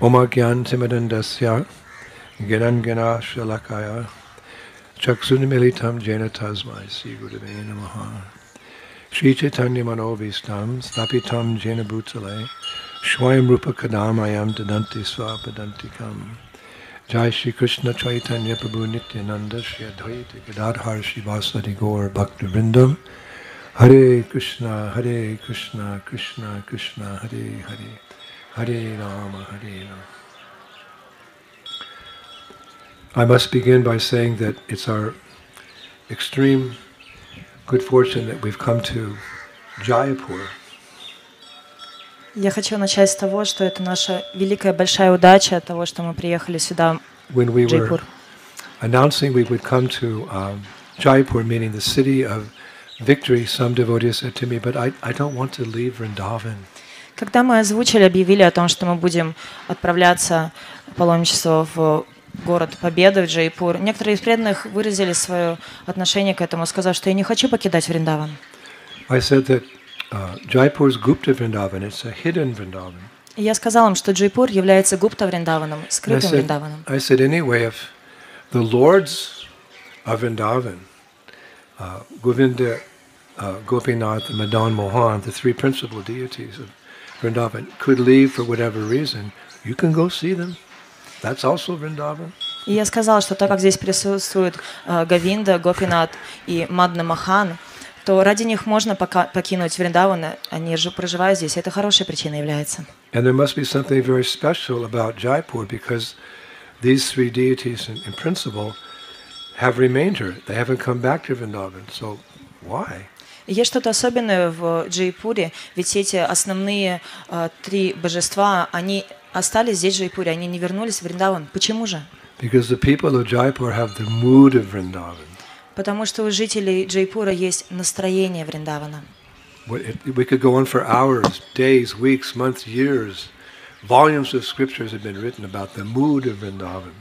Oma Gyan Timadandasya Ganangana Shalakaya Chaksunimilitam Jena Tasmai Sri Gurave Namaha Sri Chaitanya Manovistam Stapitam Jena Bhutale Shwayam Rupa Kadamayam Dadanti Swapadantikam Jai Shri Krishna Chaitanya Prabhu Nityananda Shri Advaita Gadadhar Shri Vasadi Gaur Bhakti Vrindam Hare Krishna Hare Krishna Krishna Krishna Hare Hare Hare Rama Hare Rama I must begin by saying that it's our extreme good fortune that we've come to Jaipur. Я хочу начать с того, что это наша великая большая удача от того, что мы приехали сюда, When we в were Джайпур. announcing we would come to um, Jaipur, meaning the city of victory, some devotees said to me, but I, I don't want to leave Vrindavan. Когда мы озвучили, объявили о том, что мы будем отправляться паломничество в город Победы, в Джайпур, некоторые из преданных выразили свое отношение к этому, сказав, что я не хочу покидать Вриндаван. I said that uh, Jaipur is Gupta Vrindavan, it's a hidden Vrindavan. Я сказал им, что Джайпур является Гупта Вриндаваном, скрытым Вриндаваном. I said, anyway, if the lords of Vrindavan, uh, Govinda, uh, Gopinath, Madan Mohan, the three principal deities of Vrindavan, could leave for whatever reason, you can go see them. That's also Vrindavan. И я сказала, что так как здесь присутствуют э, Гавинда, Гопинат и Мадна Махан, то ради них можно пока покинуть Вриндаван, они же проживают здесь, и это хорошей причиной является. And there must be something very special about Jaipur because these three deities, in, in principle, have remained here. They haven't come back to Vrindavan. So why? Есть что-то особенное в Джайпуре, ведь эти основные э, три божества, они остались здесь, в Джайпуре, они не вернулись в Вриндаван. Почему же? Because the people of Jaipur have the mood of Vrindavan. Потому что у жителей Джайпура есть настроение Вриндавана. We could go on for hours, days, weeks, months, years. Volumes of scriptures have been written about the mood of Vrindavan.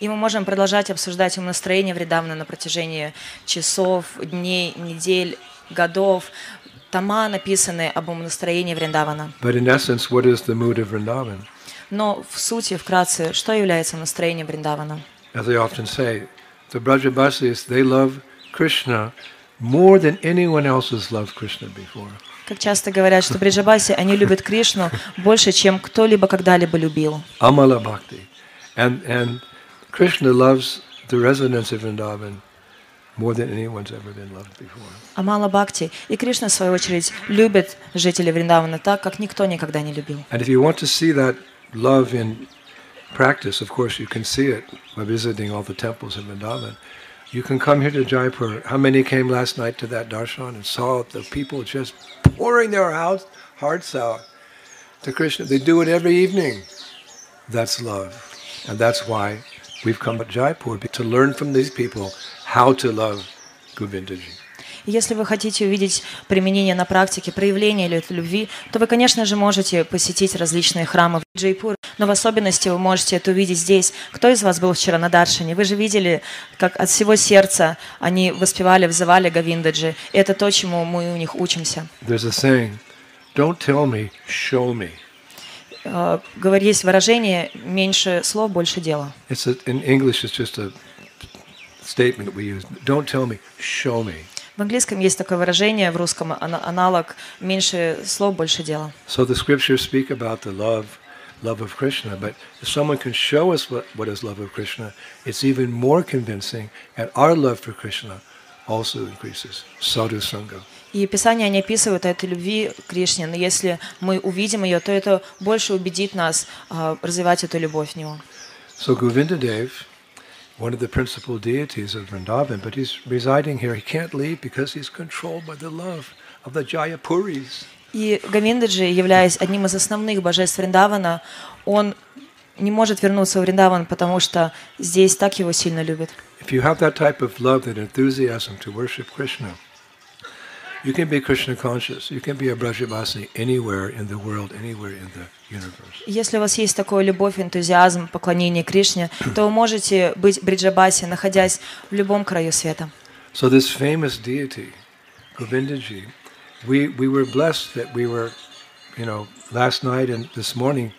И мы можем продолжать обсуждать им настроение Вриндавана на протяжении часов, дней, недель, годов. Тома написаны об настроении Вриндавана. But in essence, what is the mood of Vrindavan? Но в сути, вкратце, что является настроением Вриндавана? As I often say, the Brajabasis, they love Krishna more than anyone else has loved Krishna before. Как часто говорят, что Бриджабаси, они любят Кришну больше, чем кто-либо когда-либо любил. Amala Bhakti. And, and Krishna loves the residents of Vrindavan more than anyone's ever been loved before. Амала Бхакти. И Кришна, в свою очередь, любит жителей Вриндавана так, как никто никогда не любил. And if you want to see that love in practice, of course, you can see it by visiting all the temples in Vrindavan. You can come here to Jaipur. How many came last night to that darshan and saw the people just pouring their house, hearts out to Krishna? They do it every evening. That's love. And that's why we've come to Jaipur to learn from these people how to love Govindaji. Если вы хотите увидеть применение на практике, проявление этой любви, то вы, конечно же, можете посетить различные храмы в Джайпур, но в особенности вы можете это увидеть здесь. Кто из вас был вчера на Даршине? Вы же видели, как от всего сердца они воспевали, взывали Гавиндаджи. И это то, чему мы у них учимся. There's a saying, don't tell me, show me. Говорит, есть выражение «меньше слов, больше дела». It's a, in English, it's just a statement we use. Don't tell me, show me. В английском есть такое выражение, в русском ана- аналог «меньше слов, больше дела». So the scriptures speak about the love, love of Krishna, but if someone can show us what, what is love of Krishna, it's even more convincing, and our love for Krishna also increases. Sadhu Sangha. И Писание не описывает этой любви к Кришне, но если мы увидим ее, то это больше убедит нас а, развивать эту любовь в него. So Govinda Dev, one of the principal deities of Vrindavan, but he's residing here. He can't leave because he's controlled by the love of the Jayapuris. И Гавиндаджи, являясь одним из основных божеств Вриндавана, он не может вернуться в Вриндаван, потому что здесь так его сильно любят. If you have that type of love, that enthusiasm to worship Krishna, you can be Krishna conscious. You can be a Brajavasi anywhere in the world, anywhere in the universe. И Если у вас есть такая любовь, энтузиазм, поклонение Кришне, то вы можете быть Бриджабаси, находясь в любом краю света. So this famous deity, Govindaji, we, we were blessed that we were, you know, last night and this morning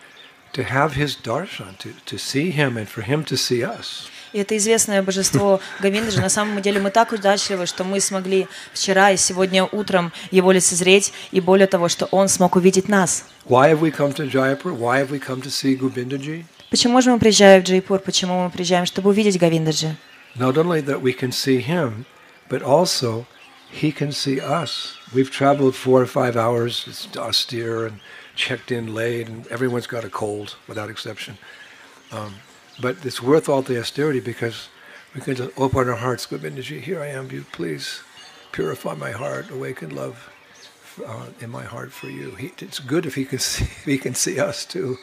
to have his darshan, to, to see him and for him to see us. И это известное божество Говиндаджи. На самом деле мы так удачливы, что мы смогли вчера и сегодня утром его лицезреть, и более того, что он смог увидеть нас. Why have we come to Jaipur? Why have we come to see Govindaji? Почему же мы приезжаем в Джайпур? Почему мы приезжаем, чтобы увидеть Говиндаджи? Not only that we can see him, but also he can see us. We've traveled four or five hours. It's austere and checked in late, and everyone's got a cold without exception. Um, but it's worth all the austerity because we can just open our hearts. Govindaji, here I am. You please purify my heart, awaken love uh, in my heart for you. He, it's good if he can see. If he can see us too.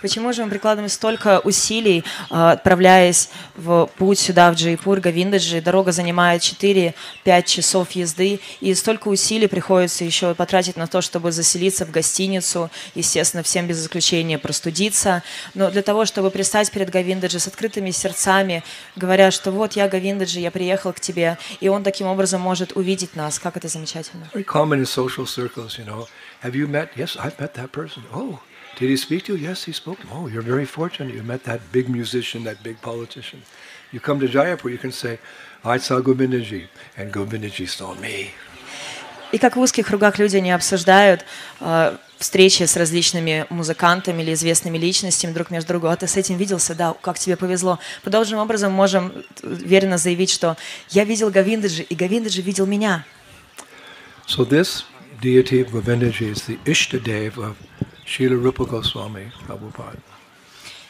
Почему же мы прикладываем столько усилий, а, отправляясь в путь сюда, в Джайпур, Говиндаджи? Дорога занимает 4-5 часов езды, и столько усилий приходится еще потратить на то, чтобы заселиться в гостиницу, естественно, всем без исключения простудиться. Но для того, чтобы пристать перед Говиндаджи с открытыми сердцами, говоря, что вот я Говиндаджи, я приехал к тебе, и он таким образом может увидеть нас. Как это замечательно. Very common in social circles, you know. Have you met? Yes, I've met that person. Oh, did he speak to you? Yes, he spoke. Oh, you're very fortunate. You met that big musician, that big politician. You come to Jaipur, you can say, I saw Govindaji, and Govindaji saw me. И как в узких кругах люди не обсуждают э, встречи с различными музыкантами или известными личностями друг между другом. А ты с этим виделся? Да, как тебе повезло. Подобным образом можем верно заявить, что я видел Говиндаджи, и Говиндаджи видел меня. So this deity of Govindaji is the Ishtadev of Srila Rupa Goswami Prabhupada.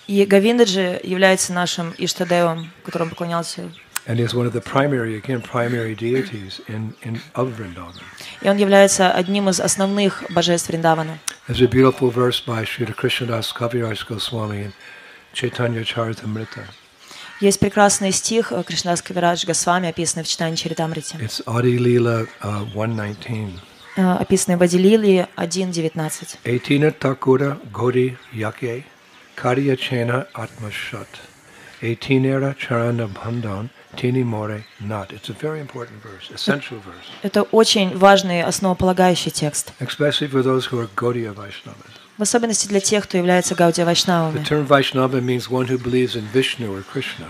И Говиндаджи является нашим Иштадевом, которому поклонялся. And is one of the primary, again, primary deities in, in of Vrindavan. И он является одним из основных божеств Вриндавана. There's a beautiful verse by Srila Krishnadas Kaviraj Goswami in Chaitanya Charitamrita. Есть прекрасный стих э, Кришнадас Кавирадж Госвами, описанный в читании Чаритамрити, It's Adi Leela uh, 119. Э, описанный в Адилилии 1.19. Etina takura gori yake karya chena atmashat. Etinera charana bandhan tini more not. It's a very important verse, essential verse, Это очень важный основополагающий текст, especially for those who are Gaudiya Vaishnavas. в особенности для тех, кто является Гаудия The Вайшнавами. term Vaishnava means one who believes in Vishnu or Krishna.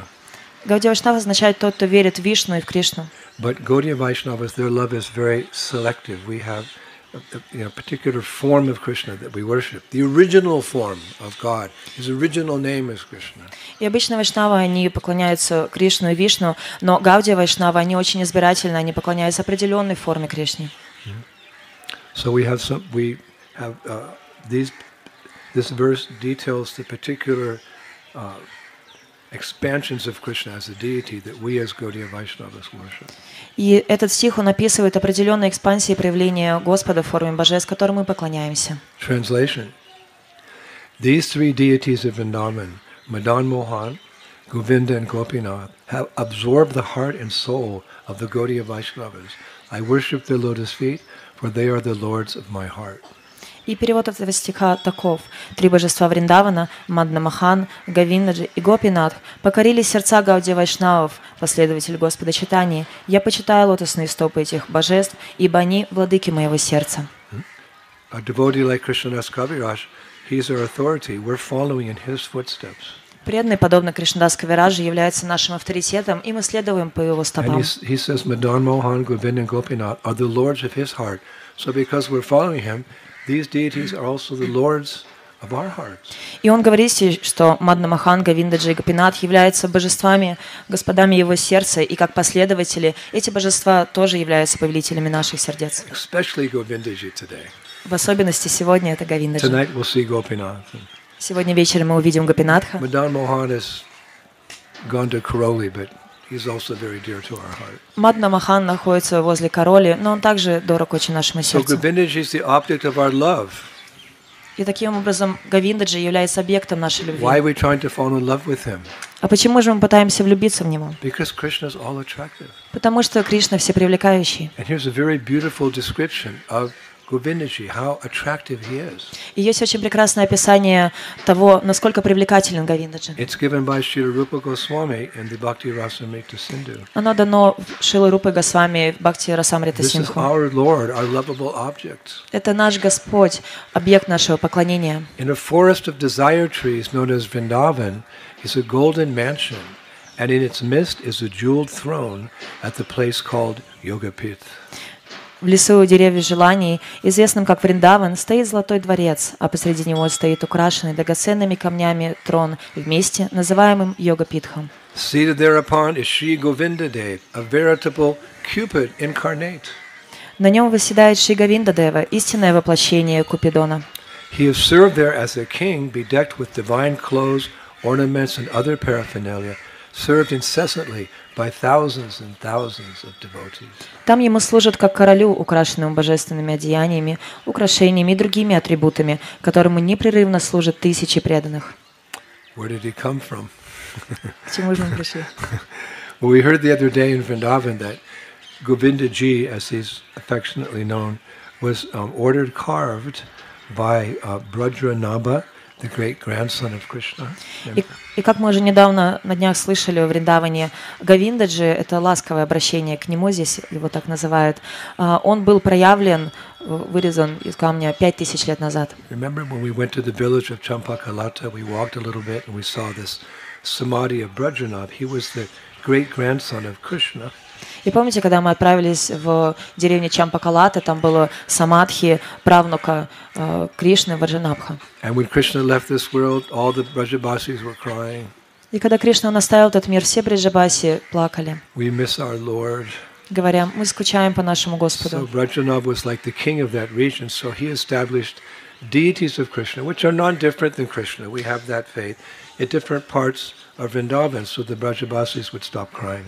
Гаудия Вайшнава означает тот, кто верит в Вишну и в Кришну. But Gaudiya Vaishnavas, their love is very selective. We have a, you know, particular form of Krishna that we worship. The original form of God. His original name is Krishna. И обычно Вайшнавы, они поклоняются Кришну и Вишну, но Гаудия Вайшнава, они очень избирательны, они поклоняются определенной форме Кришне. So we have some. We have uh, these. This verse details the particular uh, expansions of Krishna as a deity that we as Gaudiya Vaishnavas worship. И этот стих, он описывает определенные экспансии проявления Господа в форме божеств, которым мы поклоняемся. Translation: These three deities of Vrindavan, Madan Mohan, Govinda, and Gopinath, have absorbed the heart and soul of the Gaudiya Vaishnavas. I worship their lotus feet, for they are the lords of my heart. И перевод этого стиха таков. Три божества Вриндавана, Маднамахан, Гавиндаджи и Гопинатх покорили сердца Гаудия Вайшнавов, последователь Господа Читания. Я почитаю лотосные стопы этих божеств, ибо они владыки моего сердца. A devotee like Krishnadas Kaviraj, he's our authority. We're following in his footsteps. Преданный, подобно Кришнадас Кавираджи, является нашим авторитетом, и мы следуем по его стопам. he, says Madan Mohan, Govinda, and Gopinath are the lords of his heart. So because we're following him, these deities are also the lords of our hearts. И он говорит, здесь, что Маднамахан, Гавиндаджи и Гопинат являются божествами, господами его сердца, и как последователи эти божества тоже являются повелителями наших сердец. В особенности сегодня это. And Сегодня вечером мы увидим Гопинатха. Heart. Маднамахан находится возле Короли, но он также дорог очень нашему сердцу. И таким образом Гавиндаджи является объектом нашей любви. Why are we trying to fall in love with him? А почему же мы пытаемся влюбиться в него? Because Krishna is all attractive. Потому что Кришна всепривлекающий. And here's a very beautiful description of Govindaji, how attractive he is. И есть очень прекрасное описание того, насколько привлекателен Говиндаджи. It's given by Srila Rupa Goswami in the Bhakti Rasamrita Sindhu. Оно дано Шилой Рупой Госвами в Бхакти Расамрита This is Синху. our Lord, our lovable object. Это наш Господь, объект нашего поклонения. In a forest of desire trees known as Vrindavan is a golden mansion, and in its midst is a jeweled throne at the place called Yogapith. В лесу деревьев желаний, известном как Вриндаван, стоит золотой дворец, а посреди него стоит украшенный драгоценными камнями трон вместе, называемым Йога-Питхом. Seated thereupon is Sri Govinda Dev, a veritable Cupid incarnate. На нем восседает Шри Говиндадева, истинное воплощение Купидона. He is served there as a king, bedecked with divine clothes, ornaments, and other paraphernalia, served incessantly by thousands and thousands of devotees. Там ему служат как королю, украшенному божественными одеяниями, украшениями и другими атрибутами, которому непрерывно служат тысячи преданных. Where did he come from? К чему же мы пришли? Well, we heard the other day in Vrindavan that Govinda Ji, as he's affectionately known, was um, ordered carved by uh, Brajranaba, the great grandson of Krishna. И, и как мы уже недавно на днях слышали в Вриндаване, Говиндаджи — это ласковое обращение к нему, здесь его так называют. А, Он был проявлен, э, вырезан из камня пять тысяч лет назад. Remember when we went to the village of Champakalata, we walked a little bit and we saw this samadhi of Brajranab. He was the great grandson of Krishna. И помните, когда мы отправились в деревню Чампакалата, там было самадхи правнука э, Кришны Ваджанабха. World, И когда Кришна наставил этот мир, все Бриджабаси плакали, We miss our Lord. говоря, мы скучаем по нашему So Господу. Brajranab was like the king of that region, so he established deities of Krishna, which are non different than Krishna. We have that faith at different parts Vrindavan, so the Brajabasis would stop crying.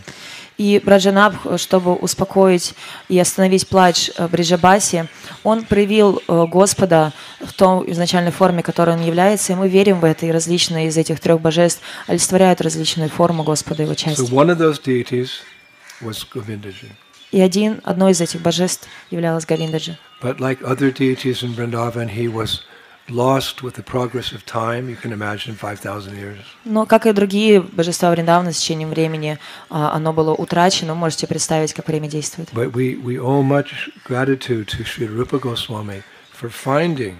И Браджанабх, чтобы успокоить и остановить плач э, Бриджабаси, он проявил э, Господа в той изначальной форме, которой он является, и мы верим в это, и различные из этих трех божеств олицетворяют различные формы Господа и его So части. one of those deities was Govindaji. И один, одно из этих божеств являлось Говиндаджи. But like other deities in Vrindavan, he was lost with the progress of time. You can imagine 5,000 years. Но, как и другие божества Вриндавана, с течением времени а, оно было утрачено. Можете представить, как время действует. But we, we owe much gratitude to Sri Rupa Goswami for finding.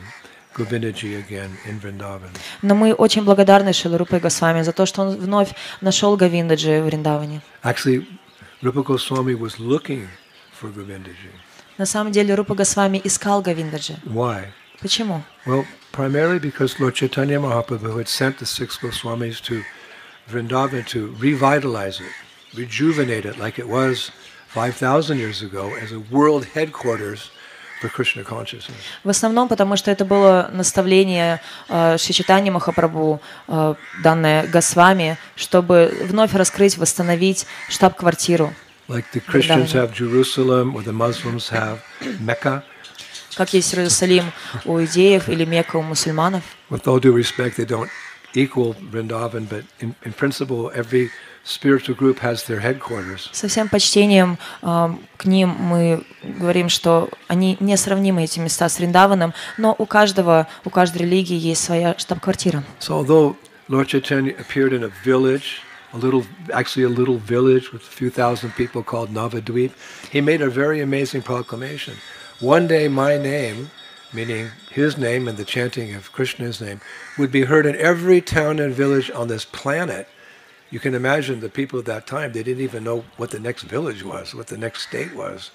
Но мы очень благодарны Шиларупе Госвами за то, что он вновь нашел Говиндаджи в Вриндаване. Actually, Rupa Goswami was looking for Govindaji. На самом деле Рупа Госвами искал Говиндаджи. Why? Почему? Well, primarily because Lord Chaitanya Mahaprabhu had sent the six Goswamis to Vrindavan to revitalize it, rejuvenate it like it was 5,000 years ago as a world headquarters for Krishna consciousness. В основном потому, что это было наставление э, Шичитани Махапрабху, э, данное Госвами, чтобы вновь раскрыть, восстановить штаб-квартиру. Like the Christians Vrindavan. have Jerusalem or the Muslims have Mecca. Как есть Иерусалим у идеев или Мекка у мусульманов. With all due respect, they don't equal Vrindavan, but in, in principle, every spiritual group has their headquarters. Со всем почтением э, к ним мы говорим, что они несравнимы, эти места с Риндаваном, но у каждого, у каждой религии есть своя штаб-квартира. So although Lord Chaitanya appeared in a village, a little, actually a little village with a few thousand people called Navadvip, he made a very amazing proclamation. One day my name, meaning his name and the chanting of Krishna's name, would be heard in every town and village on this planet. You can imagine the people at that time, they didn't even know what the next village was, what the next state was.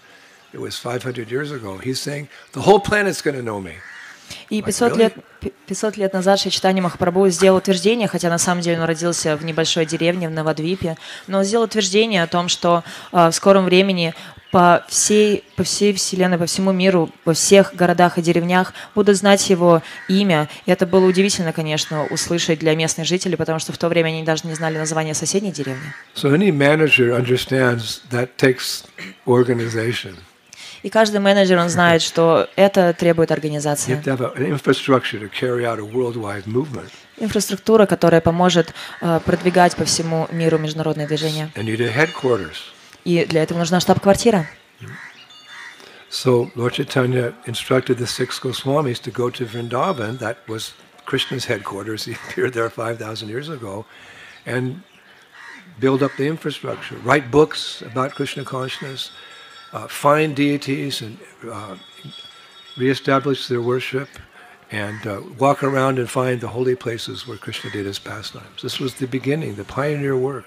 It was 500 years ago. He's saying, the whole planet's going to know me. И Like, 500 really? лет, пи- 500 лет назад Шичтани Махапрабху сделал утверждение, хотя на самом деле он родился в небольшой деревне в Навадвипе, но он сделал утверждение о том, что э, в скором времени по всей, по всей вселенной, по всему миру, во всех городах и деревнях будут знать его имя. И это было удивительно, конечно, услышать для местных жителей, потому что в то время они даже не знали название соседней деревни. So any manager understands that takes organization. И каждый менеджер, он знает, что это требует организации. Инфраструктура, которая поможет э, продвигать по всему миру международные движения. И для этого нужна штаб-квартира. So Lord Chaitanya instructed the six Goswamis to go to Vrindavan. That was Krishna's headquarters. He appeared there 5,000 years ago. And build up the infrastructure, write books about Krishna consciousness, uh, find deities and uh, reestablish their worship, and uh, walk around and find the holy places where Krishna did his pastimes. This was the beginning, the pioneer work.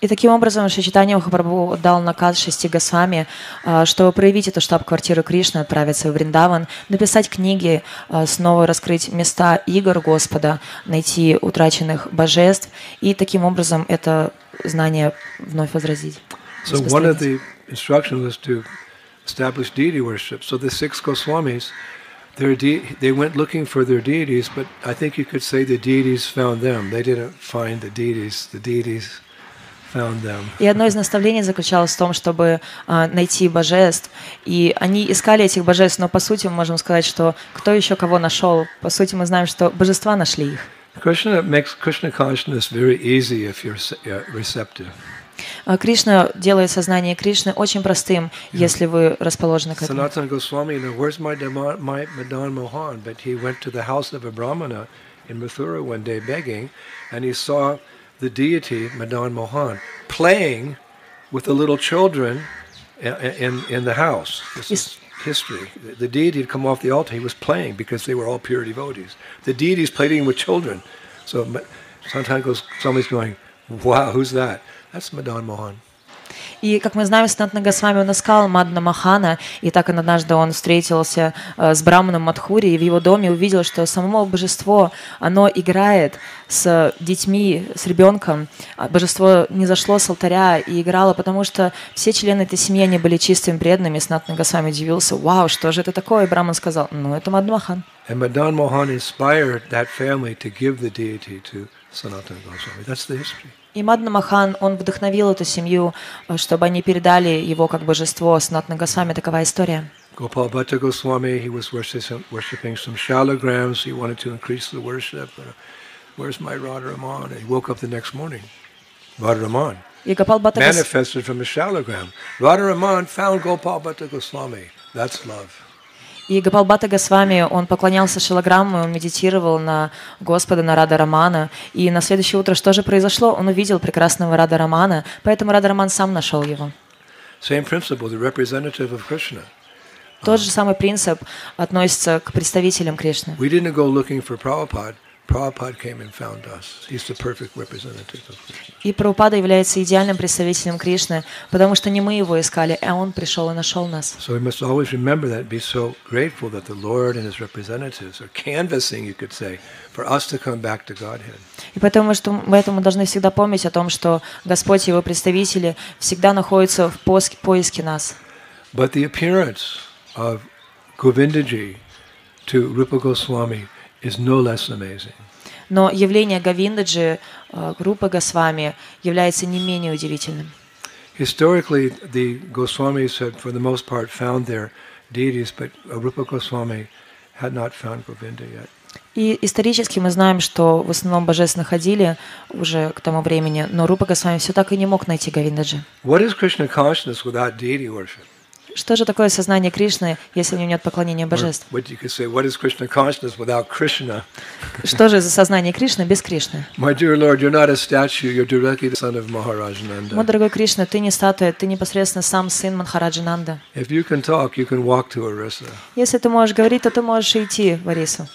И таким образом Шичитания Махапрабху дал наказ шести Госвами, а, чтобы проявить эту штаб-квартиру Кришны, отправиться в Вриндаван, написать книги, а, снова раскрыть места игр Господа, найти утраченных божеств и таким образом это знание вновь возразить. So one of the instructions was to establish deity worship. So the six Goswamis, their de- they went looking for their deities, but I think you could say the deities found them. They didn't find the deities. The deities found them. И одно из наставлений заключалось в том, чтобы а, найти божеств. И они искали этих божеств, но по сути мы можем сказать, что кто еще кого нашел? По сути мы знаем, что божества нашли их. Krishna makes Krishna consciousness very easy if you're se- uh, receptive. А, Кришна делает сознание Кришны очень простым, если вы расположены к этому. Sanatana Goswami, you know, where's my, Dama- my Madan Mohan? But he went to the house of a Brahmana in Mathura one day begging, and he saw the deity, Madan Mohan, playing with the little children i- i- in, in the house. This is history. The- The deity had come off the altar. He was playing because they were all pure devotees. The deity's playing with children. So Ma- Sanatana Goswami's going, wow, who's that? That's Madan Mohan. И, как мы знаем, Санатна Госвами он искал Мадна Махана, и так он однажды он встретился э, с Браманом Мадхури, и в его доме увидел, что само божество, оно играет с детьми, с ребенком. А Божество не зашло с алтаря и играло, потому что все члены этой семьи, они были чистыми преданными. Санатна Госвами удивился, вау, что же это такое? И Браман сказал, ну, это Мадна Махан. And Madan Mohan inspired that family to give the deity to Sanatana Goswami. That's the history. И Мадна Махан, он вдохновил эту семью, э, чтобы они передали его как божество. Санатна Госвами, такова история. Gopal Bhatta Goswami, he was worshiping some shalagrams. He wanted to increase the worship. Uh, Where's my Radharaman? And he woke up the next morning. Radharaman И Гопал manifested from a shalagram. Radharaman found Gopal Bhatta Goswami. That's love. И Гапалбата Госвами, он поклонялся шилограмму, он медитировал на Господа, на Рада Рамана. И на следующее утро что же произошло? Он увидел прекрасного Рада Рамана, поэтому Рада Раман сам нашел его. Same principle, the representative of Krishna. Тот же самый принцип относится к представителям Кришны. We didn't go looking for Prabhupada. Prabhupada came and found us. He's the perfect representative of Krishna. И Прабхупада является идеальным представителем Кришны, потому что не мы его искали, а он пришел и нашел нас. So we must always remember that, be so grateful that the Lord and His representatives are canvassing, you could say, for us to come back to Godhead. И поэтому, что, поэтому должны всегда помнить о том, что Господь и его представители всегда находятся в поиске нас. But the appearance of Govindaji to Rupa Goswami is no less amazing. Но явление Гавиндаджи, э, группы Госвами, является не менее удивительным. Historically, the Goswamis had, for the most part, found their deities, but Rupa Goswami had not found Govinda yet. И исторически мы знаем, что в основном божеств находили уже к тому времени, но Рупа Госвами все так и не мог найти Гавиндаджи. What is Krishna consciousness without deity worship? Что же такое сознание Кришны, если в нем нет поклонения божеств? Что же за сознание Кришны без Кришны? Мой дорогой Кришна, ты не статуя, ты непосредственно сам сын Мадхараджа Нанда. If you can talk, you can walk to Orissa. Если ты можешь говорить, то ты можешь идти в Арису.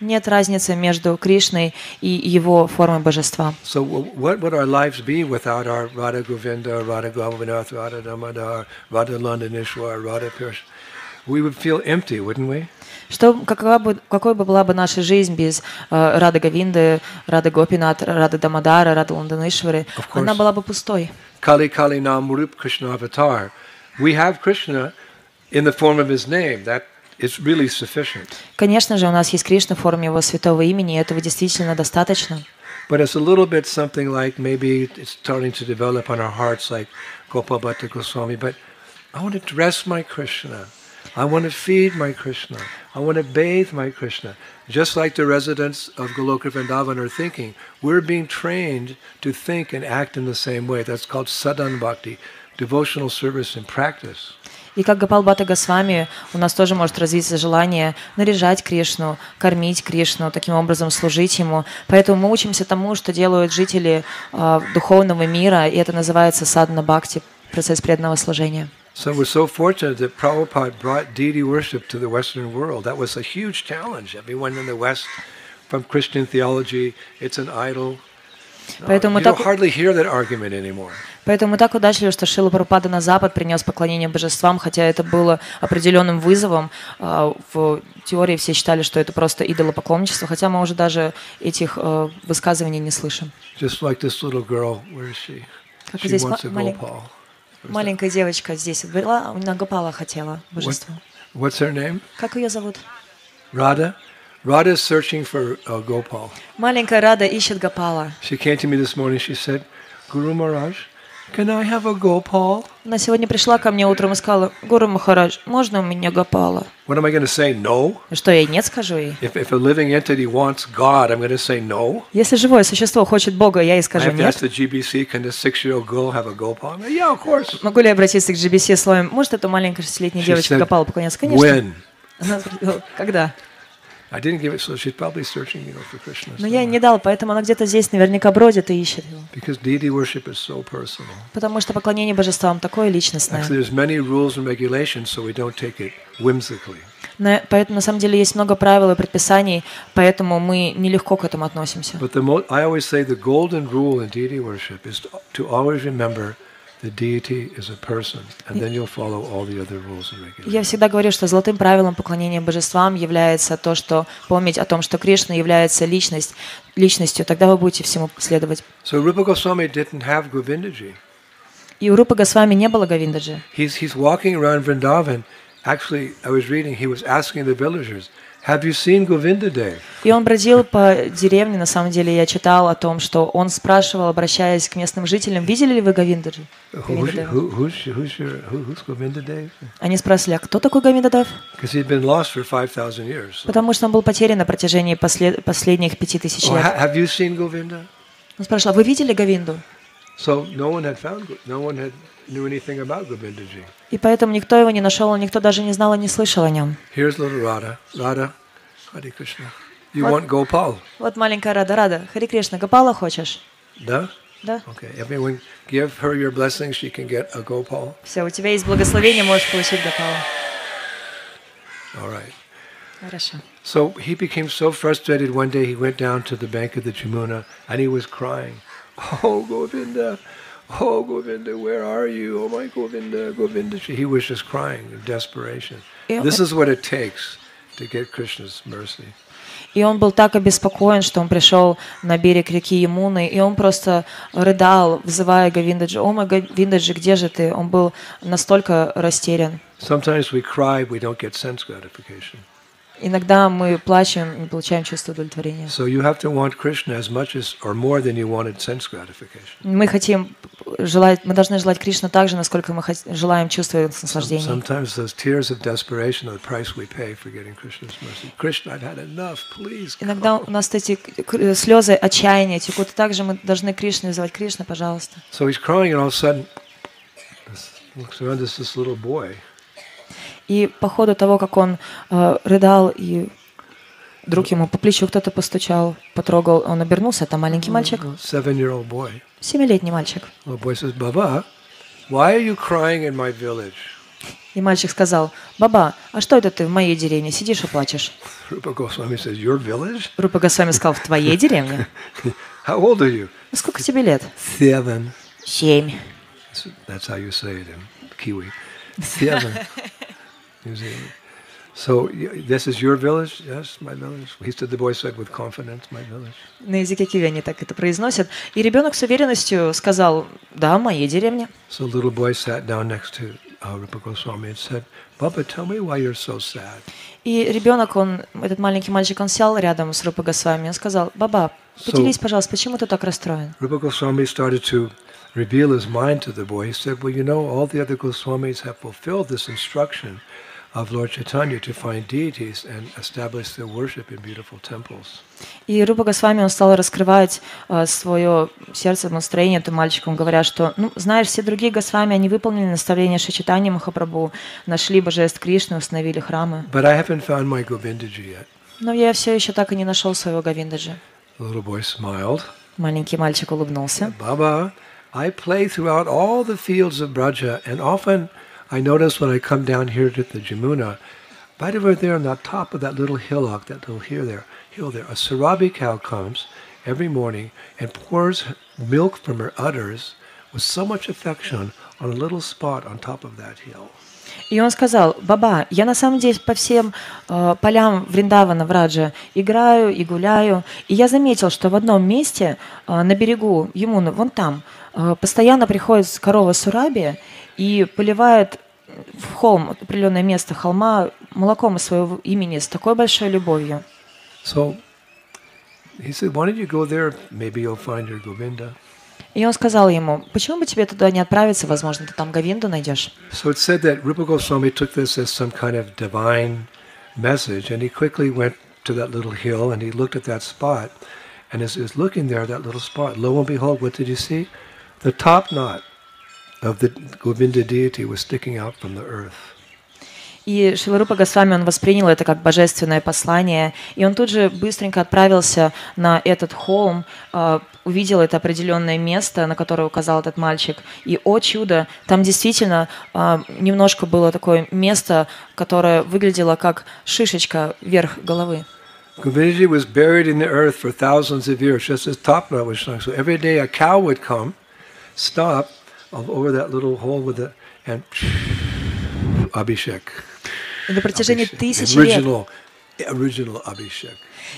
Нет разницы между Кришной и его формой божества. So, what would our lives be without our Radha Govinda, Radha Govinath, Radha Damodar, Radha Landanishwar, Radha Pirish? We would feel empty, wouldn't we? Что, какова бы, какой бы была бы наша жизнь без э, Рады Гавинды, Рады Гопинат, Рады Дамадара, Рады Ланданишвары? Она была бы пустой. Kali Kali Nam Rup Krishna Avatar. We have Krishna in the form of his name. That is really sufficient. Конечно же, у нас есть Кришна в форме его святого имени, и этого действительно достаточно. But it's a little bit something like maybe it's starting to develop on our hearts, like Gopal Bhatta Goswami. But I want to dress my Krishna. I want to feed my Krishna. I want to bathe my Krishna. Just like the residents of Goloka Vrindavan are thinking, we're being trained to think and act in the same way. That's called sadhan bhakti, devotional service in practice. И как Гапал Бхатта Госвами, у нас тоже может развиться желание наряжать Кришну, кормить Кришну, таким образом служить Ему. Поэтому мы учимся тому, что делают жители э, духовного мира, и это называется садна бхакти, процесс преданного служения. So we're so fortunate that Prabhupada brought deity worship to the Western world. That was a huge challenge. Everyone in the West, from Christian theology, it's an idol. No, Поэтому you так-. Поэтому мы так удачливы, что Шила Прабхупада на Запад принес поклонение божествам, хотя это было определенным вызовом. А, В теории все считали, что это просто идолопоклонничество, хотя мы уже даже этих э, высказываний не слышим. Как здесь малень-. Маленькая девочка здесь была, на Гопала хотела божество. What's her name? Как ее зовут? Radha. Radha is searching for a Gopal. Маленькая Рада ищет Гопала. She came to me this morning. She said, Guru Maharaj, can I have a Gopal? Она сегодня пришла ко мне утром и сказала, Гуру Махарадж, можно у меня Гопала? What am I going to say? No? Что, я нет скажу ей? If, if a living entity wants God, I'm going to say no? Если живое существо хочет Бога, я ей I скажу have to ask нет. the GBC, can this six-year-old girl have a Gopal? I'm like, yeah, of course. Могу ли я обратиться к GBC словом, может, эта маленькая шестилетняя She девочка said, Гопала поклоняться? Конечно. When? Она спросила, когда? I didn't give it, so she's probably searching, you know, for Krishna. Но я ей somewhere. не дал, поэтому она где-то здесь наверняка бродит и ищет его. Because deity worship is so personal. Потому что поклонение божествам такое личностное. Actually, there's many rules and regulations, so we don't take it whimsically. На- Поэтому на самом деле есть много правил и предписаний, поэтому мы нелегко к этому относимся. But the mo- I always say the golden rule in deity worship is to, to always remember the deity is a person, and then you'll follow all the other rules and regulations. Я всегда говорю, что золотым правилом поклонения божествам является то, что помнить о том, что Кришна является личность, личностью, тогда вы будете всему следовать. So Rupa Goswami didn't have Govindaji. И у Рупы Госвами не было Говиндаджи. He's, he's walking around Vrindavan. Actually, I was reading, he was asking the villagers, Have you seen Govinda Dev? И он бродил по деревне, на самом деле я читал о том, что он спрашивал, обращаясь к местным жителям, видели ли вы Говиндаджи? Dev? Они спрашивали, а кто такой Говиндадев? Because he'd been lost for 5,000 years. So- Потому что он был потерян на протяжении послед- последних пяти тысяч лет. ha- have you seen Govinda? Он спрашивал, а вы видели Говинду? So no one had found, no one had knew anything about Govindaji. И поэтому никто его не нашел, и никто даже не знал и не слышал о нем. Here's little Radha. Radha, Hare Krishna. You What? want Gopal? Вот маленькая Рада, Рада, Хари Кришна, Гопала хочешь? Да? Да? Okay. Everyone, give her your blessings. She can get a Gopal. Все, у тебя есть благословение, можешь получить Гопала. All right. Хорошо. So he became so frustrated one day he went down to the bank of the Jamuna and he was crying. Oh Govinda, oh Govinda, where are you? Oh my Govinda, Govinda. He was just crying in desperation. Yeah. This is what it takes to get Krishna's mercy. И он был так обеспокоен, что он пришел на берег реки Ямуны, и он просто рыдал, взывая Говиндаджи, «О мой Говиндаджи, где же ты?» Он был настолько растерян. Sometimes we cry, we don't get sense gratification. Иногда мы плачем и получаем чувство удовлетворения. So you have to want Krishna as much as or more than you wanted sense gratification. Мы хотим желать, мы должны желать Кришну так же, насколько мы желаем чувства наслаждения. Sometimes those tears of desperation are the price we pay for getting Krishna's mercy. Krishna, I've had enough. Please. Иногда у нас эти слезы отчаяния текут, и также мы должны Кришну называть Кришна, пожалуйста. So he's crying, and all of a sudden, looks around, there's this little boy. И по ходу того, как он э, рыдал, и вдруг ему по плечу кто-то постучал, потрогал, он обернулся, это маленький мальчик, boy. семилетний мальчик. И мальчик сказал, «Баба, а что это ты в моей деревне сидишь и плачешь?» Рупа Госвами сказал, «В твоей деревне? How old are you? «Ну, Сколько тебе лет?» Seven. «Семь». That's how you say it in Kiwi. Seven. You see. So y- this is your village? Yes, my village. He said, the boy said with confidence, my village. На языке киви они так это произносят. И ребенок с уверенностью сказал, «Да, в моей деревне». So the little boy sat down next to uh, Rupa Goswami and said, Baba, tell me why you're so sad. И ребенок, он, этот маленький мальчик, он сел рядом с Рупа Госвами. Он сказал, «Баба, поделись, пожалуйста, почему ты так расстроен?» Rupa Goswami started to reveal his mind to the boy. He said, Well, you know, all the other Goswamis have fulfilled this instruction of Lord Chaitanya to find deities and establish their worship in beautiful temples. И Рупа Госвами, он стал раскрывать э, свое сердце, настроение этим мальчикам, говоря, что, ну, знаешь, все другие Госвами, они выполнили наставление Шичитани Махапрабху, нашли божеств Кришны, установили храмы. But I haven't found my Govindaji yet. Но я все еще так и не нашел своего Говиндаджи. Little boy smiled. Маленький мальчик улыбнулся. Baba, I play throughout all the fields of Braja, and often I notice when I come down here to the Jamuna, right over there on the top of that little hillock, that little hill there, hill there, a Sarabi cow comes every morning and pours milk from her udders with so much affection on a little spot on top of that hill. И он сказал, Баба, я на самом деле по всем э, полям Вриндавана, Враджа играю и гуляю. И я заметил, что в одном месте э, на берегу Емуны, вон там, э, постоянно приходит корова Сураби и поливает в холм, определенное место холма, молоком из своего имени с такой большой любовью. So he said, Why don't you go there? Maybe you'll find your Govinda. И он сказал ему, почему бы тебе туда не отправиться, возможно, ты там Говинду найдешь. So it's said that Rupa Goswami took this as some kind of divine message, and he quickly went to that little hill and he looked at that spot. And as he was looking there, that little spot, lo and behold, what did you see? The top knot of the Govinda deity was sticking out from the earth. И Шиларупа Госвами, он воспринял это как божественное послание, и он тут же быстренько отправился на этот холм, э, увидел это определенное место, на которое указал этот мальчик, и, о чудо, там действительно э, немножко было такое место, которое выглядело как шишечка вверх головы. Govindaji was buried in the earth for thousands of years, just as top knot was showing. So every day a cow would come, stop over that little hole with the, and Abhishek. И на протяжении Abhishek. тысячи лет Original, original Abhishek.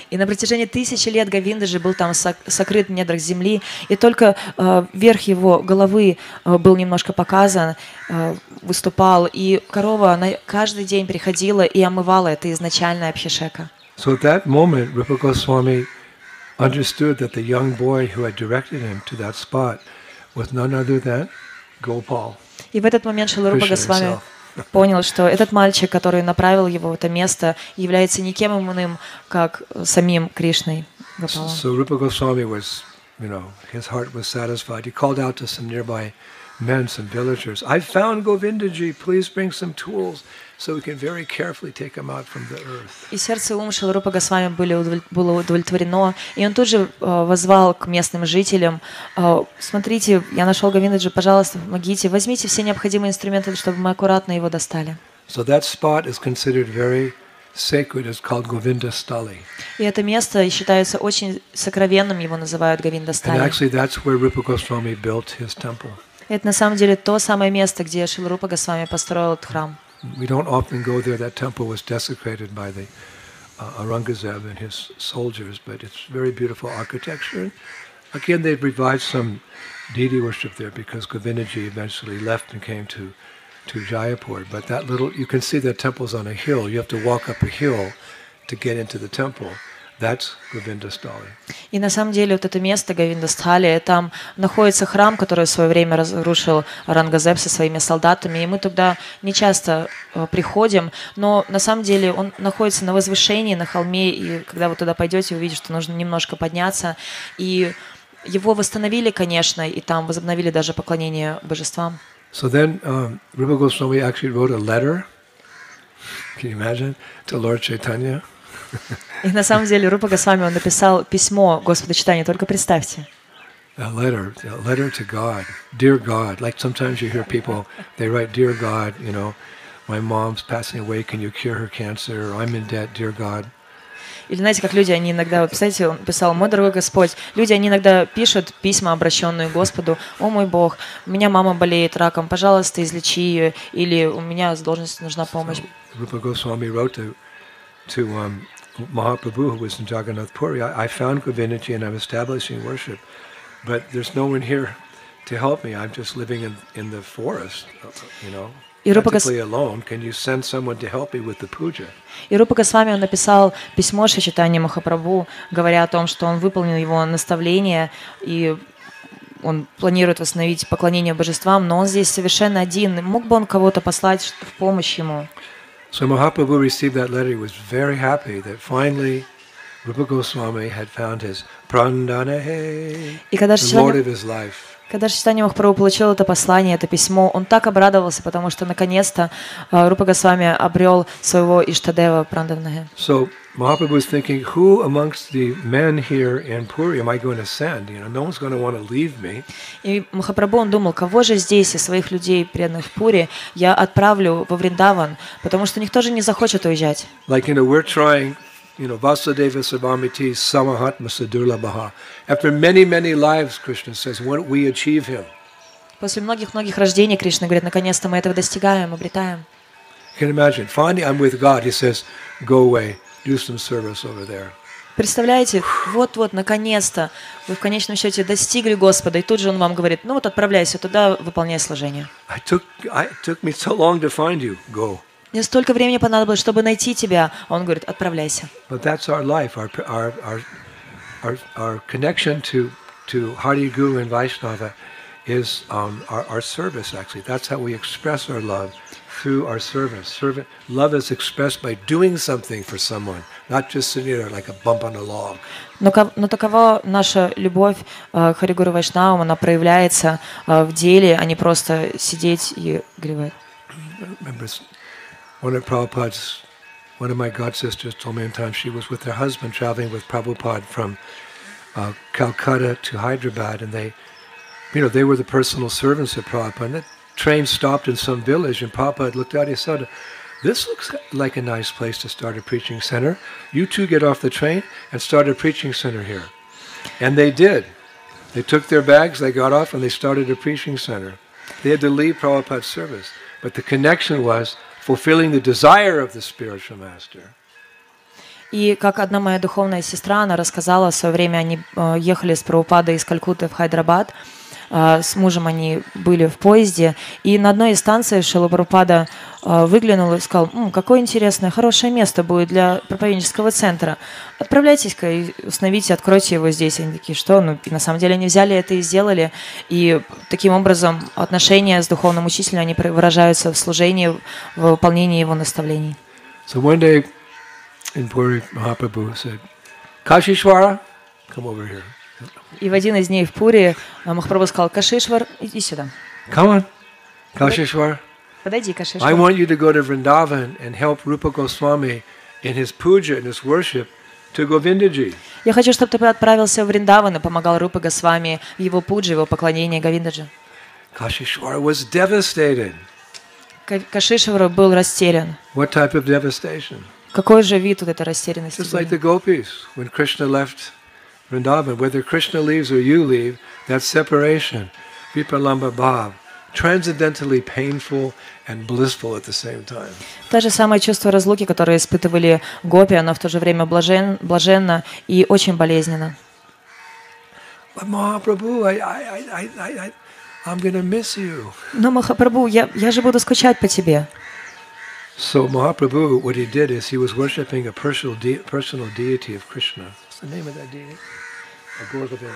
И на протяжении тысячи лет Говиндаджи был там сок- сокрыт в недрах земли, и только э, верх его головы э, был немножко показан, э, выступал, и корова она каждый день приходила и омывала это изначальное абхишека. So at that moment, Rupa Goswami understood that the young boy who had directed him to that spot was none other than Gopal. И в этот момент Шиларупа Госвами понял, что этот мальчик, который направил его в это место, является никем иным, как э, самим Кришной. Гопалом. So Rupa Goswami was, you know, his heart was satisfied. He called out to some nearby men, some villagers, I found Govindaji, please bring some tools so we can very carefully take him out from the earth. И сердце и ум Шиларупа Госвами было удовлетворено, и он тут же э, возвал к местным жителям, э, смотрите, я нашел Говиндаджи, пожалуйста, помогите, возьмите все необходимые инструменты, чтобы мы аккуратно его достали. So that spot is considered very sacred. It's called Govinda Stali. И это место считается очень сокровенным, его называют Говинда And actually, that's where Rupa Goswami built his temple. Это на самом деле то самое место, где Шиларупа Госвами построил этот храм. We don't often go there. That temple was desecrated by the uh, Aurangzeb and his soldiers, but it's very beautiful architecture. Again, they've revived some deity worship there because Govindaji eventually left and came to, to Jaipur. But that little, you can see the temple's on a hill. You have to walk up a hill to get into the temple. That's Govinda Stali. И на самом деле вот это место Говиндастхали, там находится храм, который в свое время разрушил Рангазеп со своими солдатами, и мы туда не часто э, приходим, но на самом деле он находится на возвышении, на холме, и когда вы туда пойдете, увидите, что нужно немножко подняться, и его восстановили, конечно, и там возобновили даже поклонение божествам. So then um, Rupa Goswami actually wrote a letter, can you imagine, to Lord Chaitanya. И на самом деле Рупа Госвами, он написал письмо Господу Читания, только представьте. a letter, a letter to God, dear God. Like sometimes you hear people, they write, dear God, you know, my mom's passing away. Can you cure her cancer? I'm in debt, dear God. Или знаете, как люди, они иногда, представляете, он писал, мой дорогой Господь, люди, они иногда пишут письма, обращенные к Господу, о мой Бог, у меня мама болеет раком, пожалуйста, излечи ее, или у меня с должностью нужна помощь. Rupa Goswami wrote to to um, Mahaprabhu, who was in Jagannath Puri, I, I found Govindaji and I'm establishing worship, but there's no one here to help me. I'm just living in, in the forest, you know, И Рупа Гос-? И Госвами, он написал письмо Шичитане Махапрабху, говоря о том, что он выполнил его наставление, и он планирует восстановить поклонение божествам, но он здесь совершенно один. Мог бы он кого-то послать в помощь ему? So Mahaprabhu received that letter. He was very happy that finally Rupa Goswami had found his prandanahe, the Lord of his life. Когда Шичтани Махапрабху получил это послание, это письмо, он так обрадовался, потому что наконец-то э, Рупа Госвами обрел своего Иштадева Прандавнаге. So Mahaprabhu was thinking, who amongst the men here in Puri am I going to send? You know, no one's going to want to leave me. И Махапрабху, он думал, кого же здесь из своих людей, преданных в Пури, я отправлю во Вриндаван, потому что никто же не захочет уезжать. Like, you know, we're trying, you know, Vasudeva Sabamiti Samahatma Sadurlabaha. After many, many lives, Krishna says, when we achieve him. После многих-многих рождений Кришна говорит, наконец-то мы этого достигаем, обретаем. You can imagine, finally I'm with God. He says, go away, do some service over there. Представляете, вот-вот, наконец-то, вы в конечном счете достигли Господа, и тут же Он вам говорит, ну вот отправляйся туда, выполняй служение. I took, I, took me so long to find you. Go. Мне столько времени понадобилось, чтобы найти тебя. А Он говорит, отправляйся. But that's our life, our, our, our, our, our connection to, to Hari Guru and Vaishnava is um, our, our service, actually. That's how we express our love, through our service. Servant, love is expressed by doing something for someone, not just sitting there like a bump on a log. Но, но такова наша любовь э, к Харигуру Вайшнавам, она проявляется э, в деле, а не просто сидеть и гревать. remember one of Prabhupada's, one of my god sisters told me one time she was with her husband traveling with Prabhupada from uh, Calcutta to Hyderabad, and they, you know, they were the personal servants of Prabhupada. And the train stopped in some village, and Prabhupada looked out. He said, "This looks like a nice place to start a preaching center. You two get off the train and start a preaching center here." And they did. They took their bags, they got off, and they started a preaching center. They had to leave Prabhupada's service. But the connection was fulfilling the desire of the spiritual master. И как одна моя духовная сестра, она рассказала, в свое время они э, ехали с Прабхупадой из Калькутты в Хайдрабад, э, с мужем они были в поезде, и на одной из станций Шила Прабхупада выглянул и сказал, «М, какое интересное, хорошее место будет для проповеднического центра. Отправляйтесь-ка и установите, откройте его здесь. Они такие, что? Ну, на самом деле они взяли это и сделали. И таким образом отношения с духовным учителем, они выражаются в служении, в выполнении его наставлений. So one day in Puri, Mahaprabhu said, Kashishwara, come over here. И в один из дней в Пури э, Махапрабху сказал, Кашишвар, иди сюда. Come on, Kashishwara. Подойди, I Кашишвар. want you to go to Vrindavan and help Rupa Goswami in his puja and his worship to Govindaji. Я хочу, чтобы ты отправился в Вриндаван и помогал Рупе Госвами в его пудже, его поклонении Говиндаджи. Kashishwara was devastated. Ка- Кашишвар был растерян. What type of devastation? Какой же вид вот этой растерянности? Just like the gopis, when Krishna left Vrindavan, whether Krishna leaves or you leave, that separation, vipalamba bhav, transcendentally painful and blissful at the same time. То же самое чувство разлуки, которое испытывали гопи, оно в то же время блажен, блаженно и очень болезненно. But Mahaprabhu, I, I, I, I, I, I I'm going to miss you. Но, Махапрабху, я, я же буду скучать по тебе. So Mahaprabhu, what he did is he was worshipping a personal, de- personal deity of Krishna. What's the name of that deity? Uh, Gaur Govinda.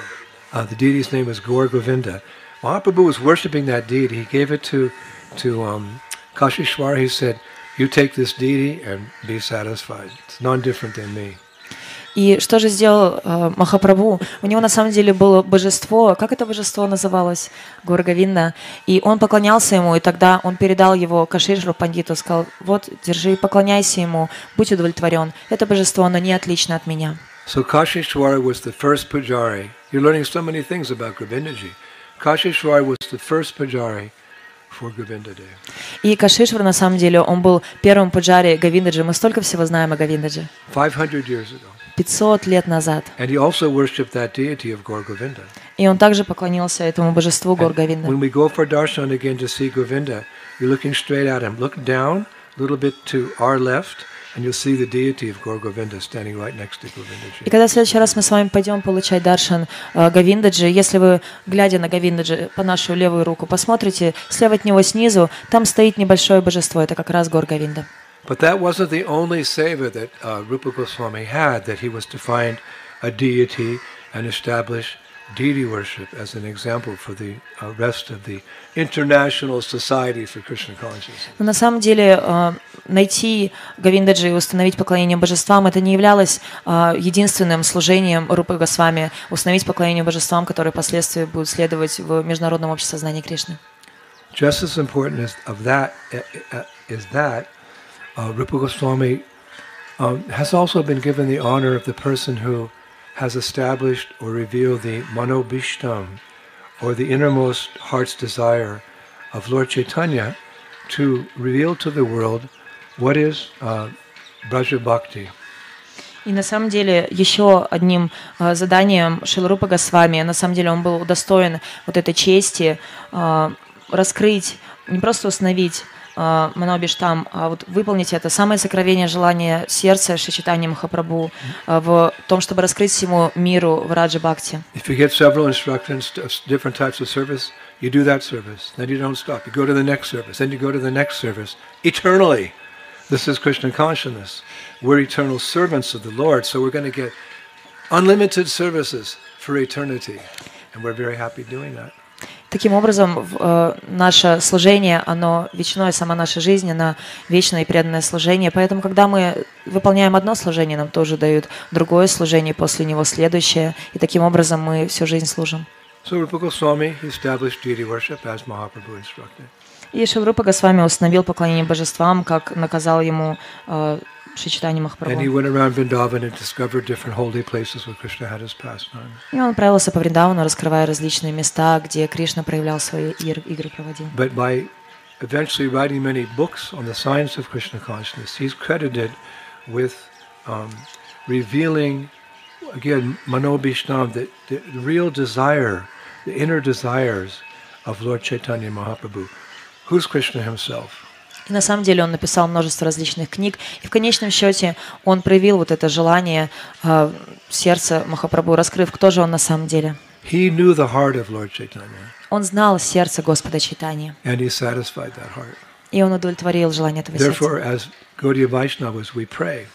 Uh, the deity's name is Gaur Govinda. Mahaprabhu was worshipping that deity. He gave it to, to um, Kashishwar. He said, you take this deity and be satisfied. It's non-different than me. И что же сделал э, Махапрабху? У него на самом деле было божество, как это божество называлось? Горговинда. И он поклонялся ему, и тогда он передал его Кашишру Пандиту, сказал, вот, держи, поклоняйся ему, будь удовлетворен. Это божество, оно не отлично от меня. So Kashishwar was the first pujari. You're learning so many things about Govindaji. Kashishwar was the first pujari for Govindadev. И Кашишвар, на самом деле, он был первым пуджари Говиндаджи. Мы столько всего знаем о Говиндаджи. 500 years ago. 500 лет назад. And he also worshipped that deity of Gaur Govinda. И он также поклонился этому божеству Гор And Говинда. when we go for darshan again to see Govinda, you're looking straight at him. Look down a little bit to our left, and you'll see the deity of Gaur Govinda standing right next to И Govindaji. когда в следующий раз мы с вами пойдем получать даршан э, Говиндаджи, если вы, глядя на Говиндаджи по нашу левую руку, посмотрите, слева от него снизу, там стоит небольшое божество, это как раз Гор Говинда. But that wasn't the only seva that uh, Rupa Goswami had, that he was to find a deity and establish deity worship as an example for the uh, rest of the international society for Krishna consciousness. Но на самом деле э, найти Говиндаджи и установить поклонение божествам это не являлось э, единственным служением Рупы Госвами, установить поклонение божествам, которые впоследствии будут следовать в Международном обществе сознания Кришны. Just as important as of that uh, uh, is that uh, Rupa Goswami um, has also been given the honor of the person who has established or revealed the manobishtam, or the innermost heart's desire of Lord Chaitanya to reveal to the world what is uh, Braja Bhakti. И на самом деле еще одним э, заданием Шилрупа Госвами, на самом деле он был удостоен вот этой чести э, раскрыть, не просто установить э, Манобиштам, а вот выполнить это самое сокровенное желание сердца Шичитани Махапрабху э, в том, чтобы раскрыть всему миру в Раджа Бхакти. If you get several instructions of different types of service, you do that service. Then you don't stop. You go to the next service. Then you go to the next service. Eternally. This is Krishna consciousness. We're eternal servants of the Lord, so we're going to get unlimited services for eternity. And we're very happy doing that. Таким образом, э, наше служение, оно вечное, сама наша жизнь, она вечное и преданное служение. Поэтому, когда мы выполняем одно служение, нам тоже дают другое служение, после него следующее. И таким образом мы всю жизнь служим. So Rupa Goswami he established deity worship as Mahaprabhu instructed. И Шилрупа Госвами установил поклонение божествам, как наказал ему э, Шичитани And he Махапрабху. went around Vrindavan and discovered different holy places where Krishna had his pastime. И он отправился по Вриндавану, раскрывая различные места, где Кришна проявлял свои ир- игры, проводил. But by eventually writing many books on the science of Krishna consciousness, he's credited with um, revealing, again, Manobishtam, the, the real desire, the inner desires of Lord Chaitanya Mahaprabhu. Who's Krishna himself? И на самом деле он написал множество различных книг, и в конечном счете он проявил вот это желание э, сердца Махапрабху, раскрыв, кто же он на самом деле. He knew the heart of Lord Chaitanya, Он знал сердце Господа Чайтани, and he satisfied that heart. и он удовлетворил желание этого сердца. Therefore, as Gaudiya Vaishnavas, we pray.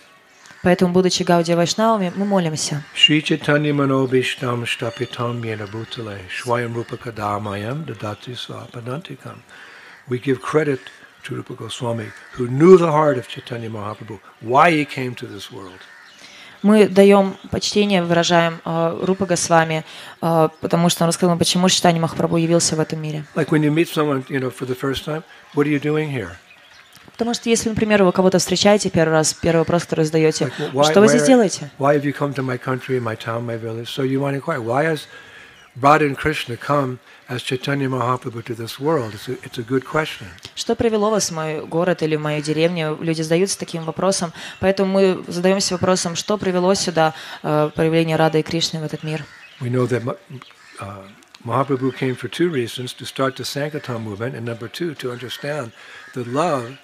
Поэтому, будучи Гаудия Вайшнавами, мы молимся. Manobishtam Shtapitam Yena Bhutale Shwayam Rupa Kadamayam Dadati Swapadantikam. We give credit to Rupa Goswami, who knew the heart of Chaitanya Mahaprabhu, why he came to this world. Мы даем почтение, выражаем э, Рупа Госвами, э, потому что он рассказал, почему Читани Махапрабху явился в этом мире. Like when you meet someone, you know, for the first time, what are you doing here? Потому что если, например, вы кого-то встречаете первый раз, первый вопрос, который задаете, Like, why, что вы здесь why- делаете? why have you come to my country, my town, my village? So you want to inquire, why has Radha and Krishna come as Chaitanya Mahaprabhu to this world? It's a, it's a good question. Что привело вас в мой город или в мою деревню? Люди задаются таким вопросом. Поэтому мы задаемся вопросом, что привело сюда э, проявление Рады и Кришны в этот мир. We know that Ma- uh, Mahaprabhu came for two reasons to start the Sankirtan movement, and number two, to understand the love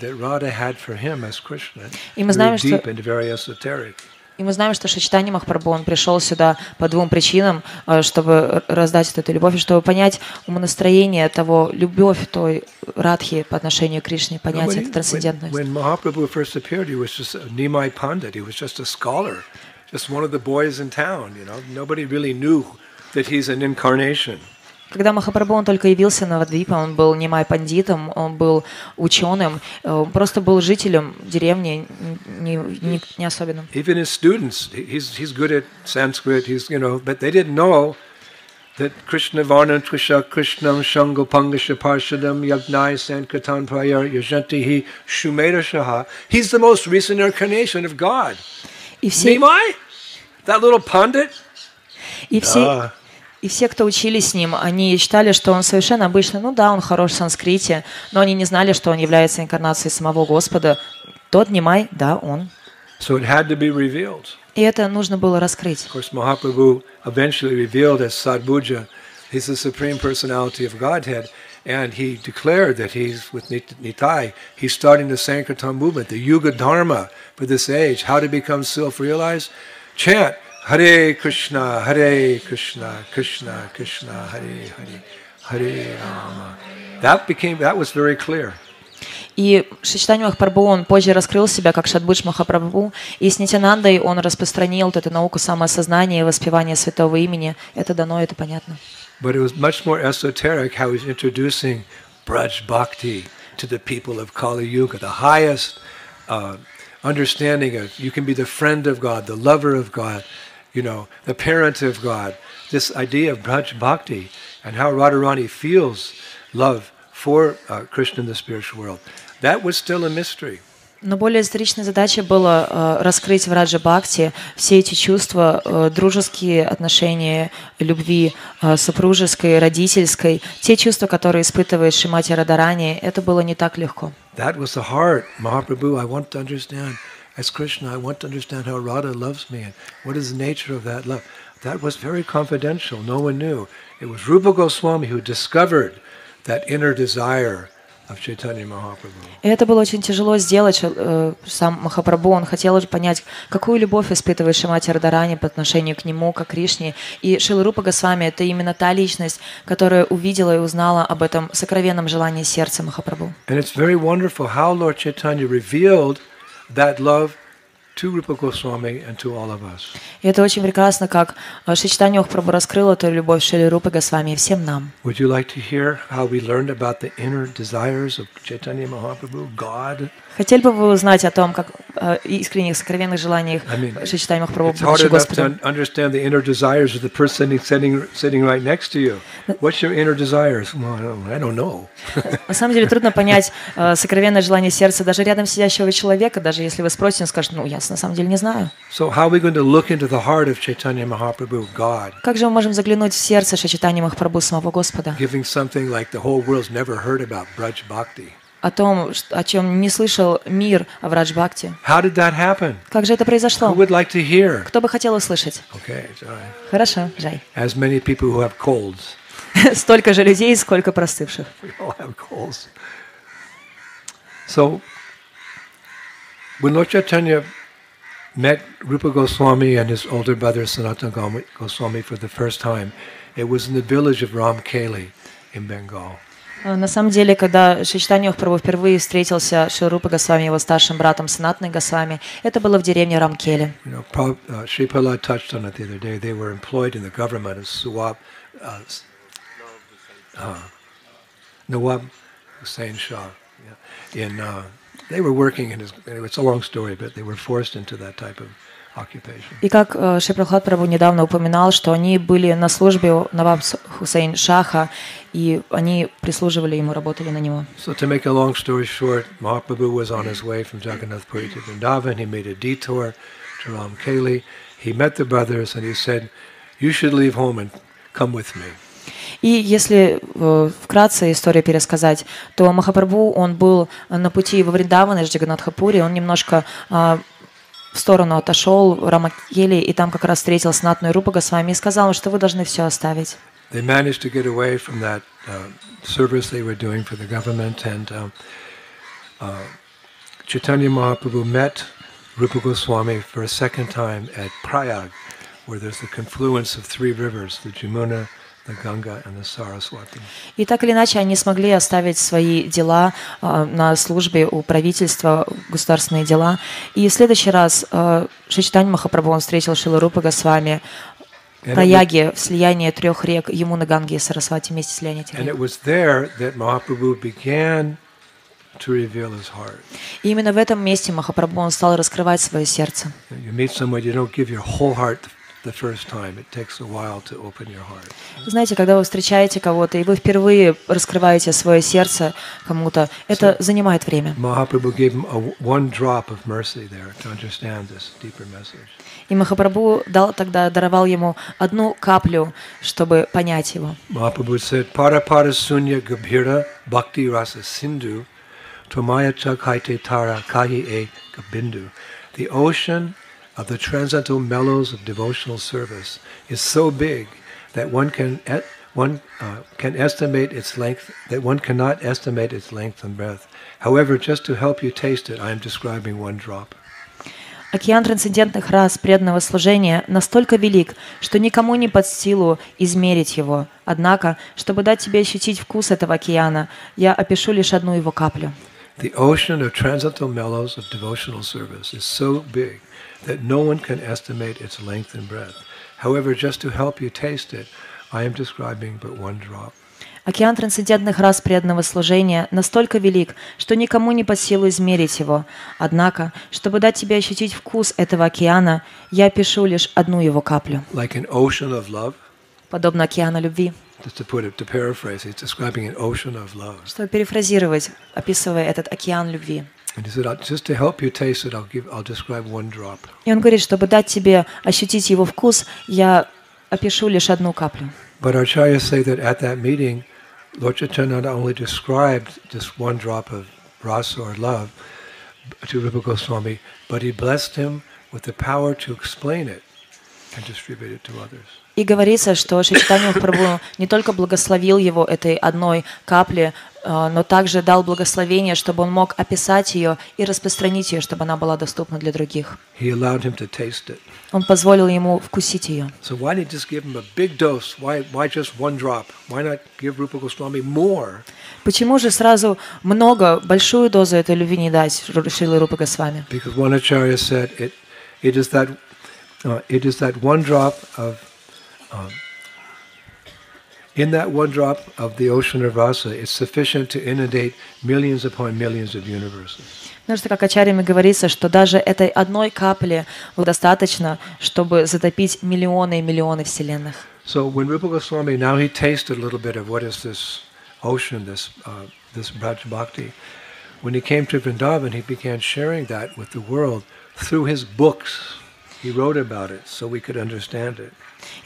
that Radha had for him as Krishna, И мы very знаем, что- deep and very esoteric. И мы знаем, что Шичтани Махапрабху, он пришел сюда по двум причинам, э, чтобы раздать эту любовь, и чтобы понять умонастроение того, любовь той Радхи по отношению к Кришне, понять when, эту трансцендентность. when, when Mahaprabhu first appeared, he was just a Nimai Pandit. He was just a scholar, just one of the boys in town. You know, nobody really knew that he's an incarnation. Когда Махапрабху он только явился на Вадвипа, он был не май пандитом, он был ученым, э, просто был жителем деревни, не, не, не особенным. Even his students, he- he's, he's good at Sanskrit, he's, you know, but they didn't know that Krishna Varnam Trisha Krishnam Shango Pangasha Parshadam Yagnai Sankirtan Prayar Yajanti He Shumeda Shaha. He's the most recent incarnation of God. И все, Nimai? That little pundit? и все, Ah. И все, кто учились с ним, они считали, что он совершенно обычный. Ну да, он хорош в санскрите, но они не знали, что он является инкарнацией самого Господа. Тот Нимай, да, он. So it had to be revealed. И это нужно было раскрыть. Of course, Mahaprabhu eventually revealed as Sadbhuja, he's the supreme personality of Godhead, and he declared that he's with Nit- Nitai, he's starting the Sankirtan movement, the Yuga Dharma for this age, how to become self-realized. Chant Hare Krishna, Hare Krishna, Krishna Krishna, Hare Hare, Hare Rama. That became that was very clear. И Шичтани Махапрабху, он позже раскрыл себя как Шадбудж Махапрабху, и с Нитянандой он распространил вот эту науку самоосознания и воспевания святого имени. Это дано, это понятно. But it was much more esoteric how he's introducing Braj Bhakti to the people of Kali Yuga, the highest uh, understanding of you can be the friend of God, the lover of God, you know, the parent of God. This idea of Bhakti and how Radharani feels love for uh, Krishna in the spiritual world, that was still a mystery. Но более историчной задачей было э, раскрыть в Раджа Бхакти все эти чувства, э, дружеские отношения, любви, э, супружеской, родительской, те чувства, которые испытывает Шимати Радарани, это было не так легко. That was the heart, Mahaprabhu. I want to understand, as Krishna, I want to understand how Radha loves me and what is the nature of that love. That was very confidential. No one knew. It was Rupa Goswami who discovered that inner desire of Chaitanya Mahaprabhu. И это было очень тяжело сделать. э, Сам Махапрабху, он хотел понять, какую любовь испытывает Шимати Радарани по отношению к нему, как Кришне. И Шиларупа Госвами — это именно та личность, которая увидела и узнала об этом сокровенном желании сердца Махапрабху. And it's very wonderful how Lord Chaitanya revealed that love to Rupa Goswami and to all of us. И это очень прекрасно, как э, Шичтани Махапрабху раскрыл эту любовь Шили Рупы Госвами и всем нам. Would you like to hear how we learned about the inner desires of Chaitanya Mahaprabhu, God? Хотели бы вы узнать о том, как э, искренних, сокровенных желаниях I mean, It's hard будучи Господом? un- understand the inner desires of the person sitting, sitting, right next to you. What's your inner desires? Well, I don't, know. На самом деле трудно понять э, сокровенное желание сердца даже рядом сидящего человека, даже если вы спросите, он скажет, ну, я на самом деле не знаю. So how are we going to look into the heart of Chaitanya Mahaprabhu, God, Как же мы можем заглянуть в сердце Шичитани Махапрабху, самого Господа, giving something like the whole world's never heard about, Braj Bhakti? О том, о чем не слышал мир в Раджбхакти? How did that happen? Как же это Who произошло? would like to hear? Кто бы хотел услышать? Okay, right. Хорошо, Жай. As many people who have colds. Столько же людей, сколько простывших. We all have colds. So, when Lord Chaitanya met Rupa Goswami and his older brother Sanatana Goswami for the first time, it was in the village of Ramkeli in Bengal. Э, На самом деле, когда Шичтани Махапрабху впервые встретился с Шилрупа Госвами, его старшим братом Санатной Госвами, это было в деревне uh, day. They were uh, uh, uh, working in his, it's a long story, but they were forced into that type of. И как э, Шри Прабхат Прабху недавно упоминал, что они были на службе Наваб Хусейн Шаха, и они прислуживали ему, работали на него. So to make a long story short, Mahaprabhu was on his way from Jagannath Puri to Vrindavan. He made a detour to Ramkeli. He met the brothers and he said, you should leave home and come with me. И если э, вкратце историю пересказать, то Махапрабху, он был на пути во Вриндаван из Джаганатхапури, он немножко э, в сторону отошел, в Рамакели, и там как раз встретил Снатную Рупа Госвами и сказал, что вы должны все оставить. Uh, um, uh, of three rivers, the Jamuna, И так или иначе они смогли оставить свои дела э, на службе у правительства, государственные дела. И в следующий раз э, Шичтань Махапрабху он встретил Шиларупа Госвами Праяге, в слиянии трех рек Ямуна, Ганги и Сарасвати, вместе слияния этих рек. И именно в этом месте Махапрабху он стал раскрывать свое сердце. You meet someone, you don't give your whole heart the first time. It takes a while to open your heart. Знаете, когда вы встречаете кого-то, и вы впервые раскрываете свое сердце кому-то, это занимает время. Mahaprabhu gave him a, one drop of mercy there to understand this deeper message. И Махапрабху дал тогда, даровал ему одну каплю, чтобы понять его. Mahaprabhu said, Para para sunya gabhira bhakti rasa sindhu tomaya chakhaite tara kahi e kabindu. The ocean of the transcendental mellows of devotional service is so big that one can e- one uh, can estimate its length that one cannot estimate its length and breadth. However, just to help you taste it, I am describing one drop. Океан трансцендентных рас преданного служения настолько велик, что никому не под силу измерить его. Однако, чтобы дать тебе ощутить вкус этого океана, я опишу лишь одну его каплю. The ocean of transcendental mellows of devotional service is so big that no one can estimate its length and breadth. However, just to help you taste it, I am describing but one drop. Океан трансцендентных рас преданного служения настолько велик, что никому не под силу измерить его. Однако, чтобы дать тебе ощутить вкус этого океана, я пишу лишь одну его каплю. Like an ocean of love, Подобно океану любви. just to put it, to paraphrase, he's describing an ocean of love. Чтобы перефразировать, описывая этот океан любви. And he said, "I'll- just to help you taste it, I'll give, I'll describe one drop. И он говорит, чтобы дать тебе ощутить его вкус, я опишу лишь одну каплю. But Acharyas say that at that meeting, Lord Chaitanya not only described just one drop of rasa or love to Rupa Goswami, but he blessed him with the power to explain it and distribute it to others. И говорится, что Шичтанья Прабhu не только благословил его этой одной капле, э, но также дал благословение, чтобы он мог описать ее и распространить ее, чтобы она была доступна для других. Он позволил ему вкусить ее. Почему же сразу много, большую дозу этой любви не дать Шилы Рупы Госвами? Because one acharya said it, it is that, uh, it is that one drop of, um, in that one drop of the ocean of rasa, it's sufficient to inundate millions upon millions of universes. Потому что, как Ачарьями говорится, что даже этой одной капли достаточно, чтобы затопить миллионы и миллионы вселенных. So when Rupa Goswami now he tasted a little bit of what is this ocean, this uh, this Braj Bhakti. When he came to Vrindavan, he began sharing that with the world through his books. He wrote about it so we could understand it.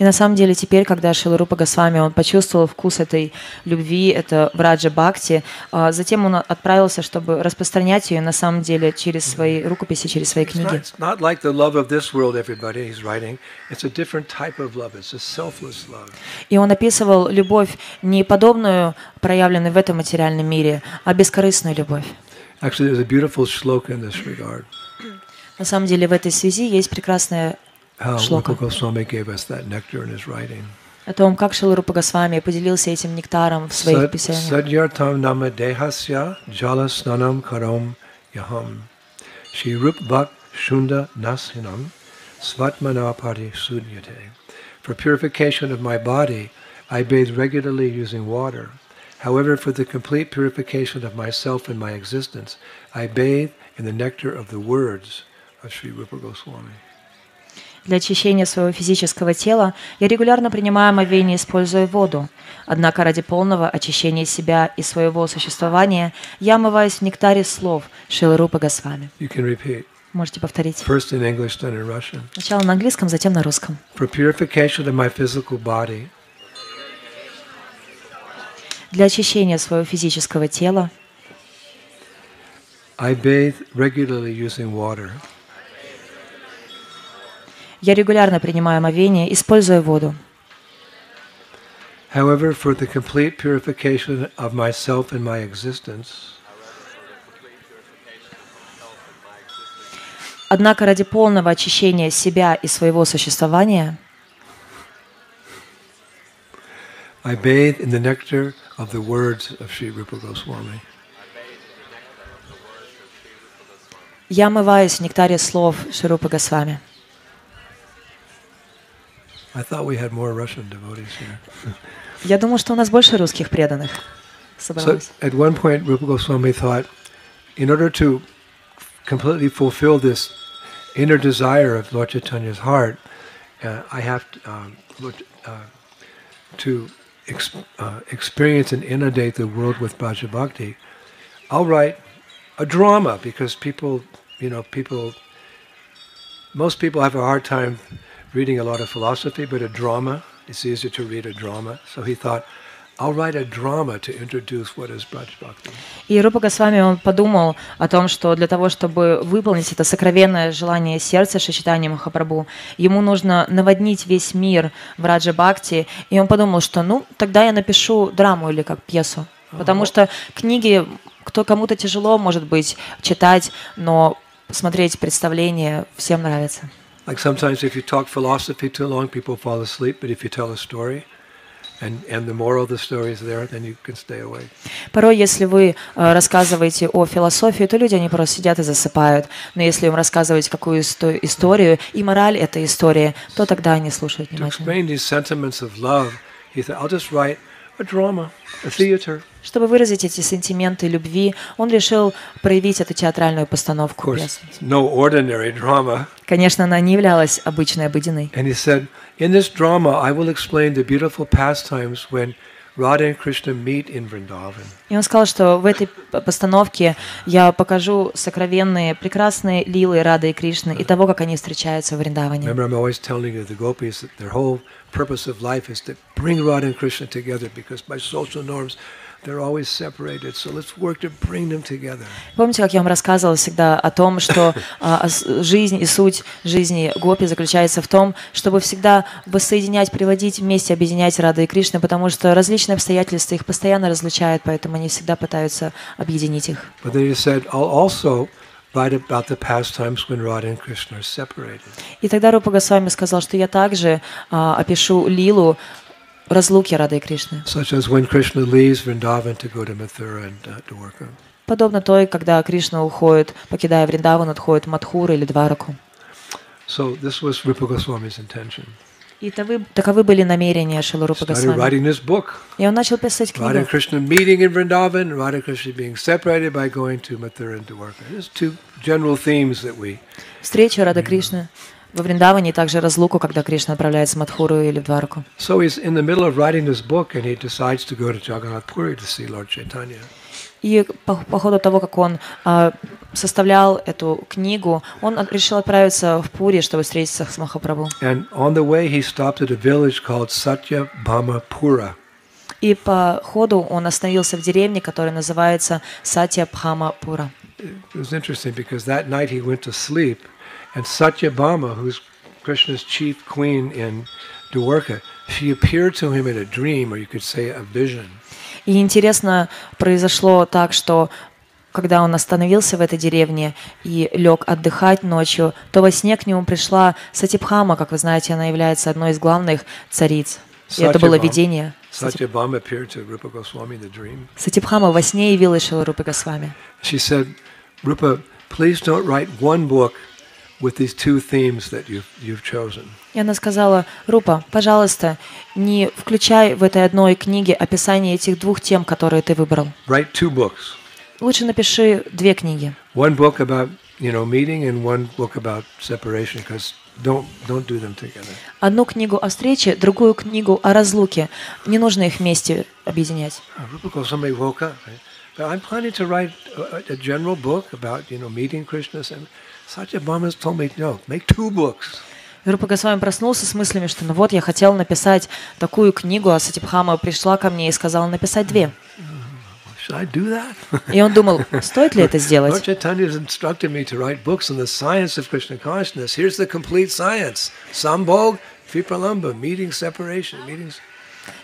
И на самом деле теперь, когда Шиларупа Госвами, он почувствовал вкус этой любви, это Враджа Бхакти, а затем он отправился, чтобы распространять ее на самом деле через свои рукописи, через свои книги. И он описывал любовь не подобную, проявленную в этом материальном мире, а бескорыстную любовь. Actually, there's a beautiful shloka in this regard. На самом деле в этой связи есть прекрасная How Shloka. Rupa Goswami gave us that nectar in his writing. о том, как Шиларупа Госвами поделился этим нектаром в своих Sad- писаниях. Sadyartam nama dehasya jalasnanam karom yaham. Shri rup bhak shunda nasinam svatmanapati sudyate. For purification of my body, I bathe regularly using water. However, for the complete purification of myself and my existence, I bathe in the nectar of the words of Sri Rupa Goswami. Для очищения своего физического тела я регулярно принимаю омовение, используя воду. Однако ради полного очищения себя и своего существования я омываюсь в нектаре слов Шилы Рупы Госвами. Можете повторить. First in English, then in Russian. Сначала на английском, затем на русском. For purification of my physical body, Для очищения своего физического тела I bathe regularly using water. Я регулярно принимаю омовение, используя воду. However, for the complete purification of myself and my existence, Однако ради полного очищения себя и своего существования I bathe in the nectar of the words of Sri Rupa Goswami. я омываюсь в нектаре слов Ширупы Госвами. I thought we had more Russian devotees here. Я думаю, что у нас больше русских преданных So собралось. at one point, Rupa Goswami thought, in order to completely fulfill this inner desire of Lord Chaitanya's heart, uh, I have to, um, Lord- uh, to ex- uh, experience and inundate the world with Bhaja Bhakti. I'll write a drama because people, you know, people, most people have a hard time reading a lot of philosophy, but a drama, it's easier to read a drama. So he thought, I'll write a drama to introduce what is Braj Bhakti. И Рупа Госвами, он подумал о том, что для того, чтобы выполнить это сокровенное желание сердца Шичитани Махапрабху, ему нужно наводнить весь мир в Раджа Бхакти. И он подумал, что ну, тогда я напишу драму или как пьесу. Потому что книги, кто кому-то тяжело, может быть, читать, но смотреть представление всем нравится. Like sometimes if you talk philosophy too long, people fall asleep, but if you tell a story, and, and the moral of the story is there, then you can stay away. Порой, если вы э, рассказываете о философии, то люди, они просто сидят и засыпают. Но если им рассказываете какую исто- историю, и мораль этой истории, то тогда они слушают To внимательно. explain these sentiments of love, he said, I'll just write a drama, a theater. Чтобы выразить эти сентименты любви, он решил проявить эту театральную Of постановку course, пьесы. it's no ordinary drama. Конечно, она не являлась обычной, обыденной. And he said, In this drama, I will explain the beautiful pastimes when Radha and Krishna meet in Vrindavan. И он сказал, что в этой постановке я покажу сокровенные, прекрасные лилы Рады и Кришны и того, как они встречаются в Вриндаване. Remember, I'm always telling you the gopis that their whole purpose of life is to bring Radha and Krishna together because by social norms, they're always separated. So let's work to bring them together. Помните, как я вам рассказывала всегда о том, что а, жизнь и суть жизни Гопи заключается в том, чтобы всегда воссоединять, приводить вместе, объединять Рады и Кришны, потому что различные обстоятельства их постоянно разлучают, поэтому они всегда пытаются объединить их. But then he said, I'll also write about the pastimes when Radha and Krishna are separated. И тогда Рупа Госвами сказал, что я также а, опишу лилу разлуки Рады и Кришны. Such as when Krishna leaves Vrindavan to go to Mathura and uh, Dwarka. Подобно той, когда Кришна уходит, покидая Вриндаван, отходит в Мадхуру или Двараку. So this was Rupa Goswami's intention. И таковы, таковы были намерения Шиларупа Started Госвами. И он начал писать Radha книгу. Krishna meeting in Vrindavan, Radha Krishna being separated by going to Mathura and Dwarka. There's two general themes that we Встречу Рада Кришны во Вриндаване также разлуку, когда Кришна отправляется в Мадхуру или в Двараку. So he's in the middle of writing this book and he decides to go to Jagannath Puri to see Lord Chaitanya. И по, по ходу того, как он а, составлял эту книгу, он решил отправиться в Пури, чтобы встретиться с Махапрабху. And on the way he stopped at a village called Satya Pura. И по ходу он остановился в деревне, которая называется Сатья Пхамапура. It was interesting because that night he went to sleep and Satyabhama, who's Krishna's chief queen in Dwarka, she appeared to him in a dream, or you could say a vision. И интересно, произошло так, что когда он остановился в этой деревне и лег отдыхать ночью, то во сне к нему пришла Сатипхама, как вы знаете, она является одной из главных цариц. И это было видение. Сати- Satyabhama appeared to Rupa Goswami in the dream. Сатипхама во сне явилась Шиларупе Госвами. She said, Rupa, please don't write one book with these two themes that you've, you've chosen. И она сказала, Рупа, пожалуйста, не включай в этой одной книге описание этих двух тем, которые ты выбрал. Write two books. Лучше напиши две книги. One book about, you know, meeting and one book about separation because don't, don't do them together. Одну книгу о встрече, другую книгу о разлуке. Не нужно их вместе объединять. Uh, Rupa Goswami woke up. Right? But I'm planning to write a, a general book about, you know, meeting Krishna. And Satyabhama's told me, no, make two books. Рупа Госвами проснулся с мыслями, что ну вот я хотел написать такую книгу, а Сатипхама пришла ко мне и сказала написать две. И он думал, стоит ли это сделать? Here's the complete science. Sambhog, Vipralamba, meeting separation, meetings.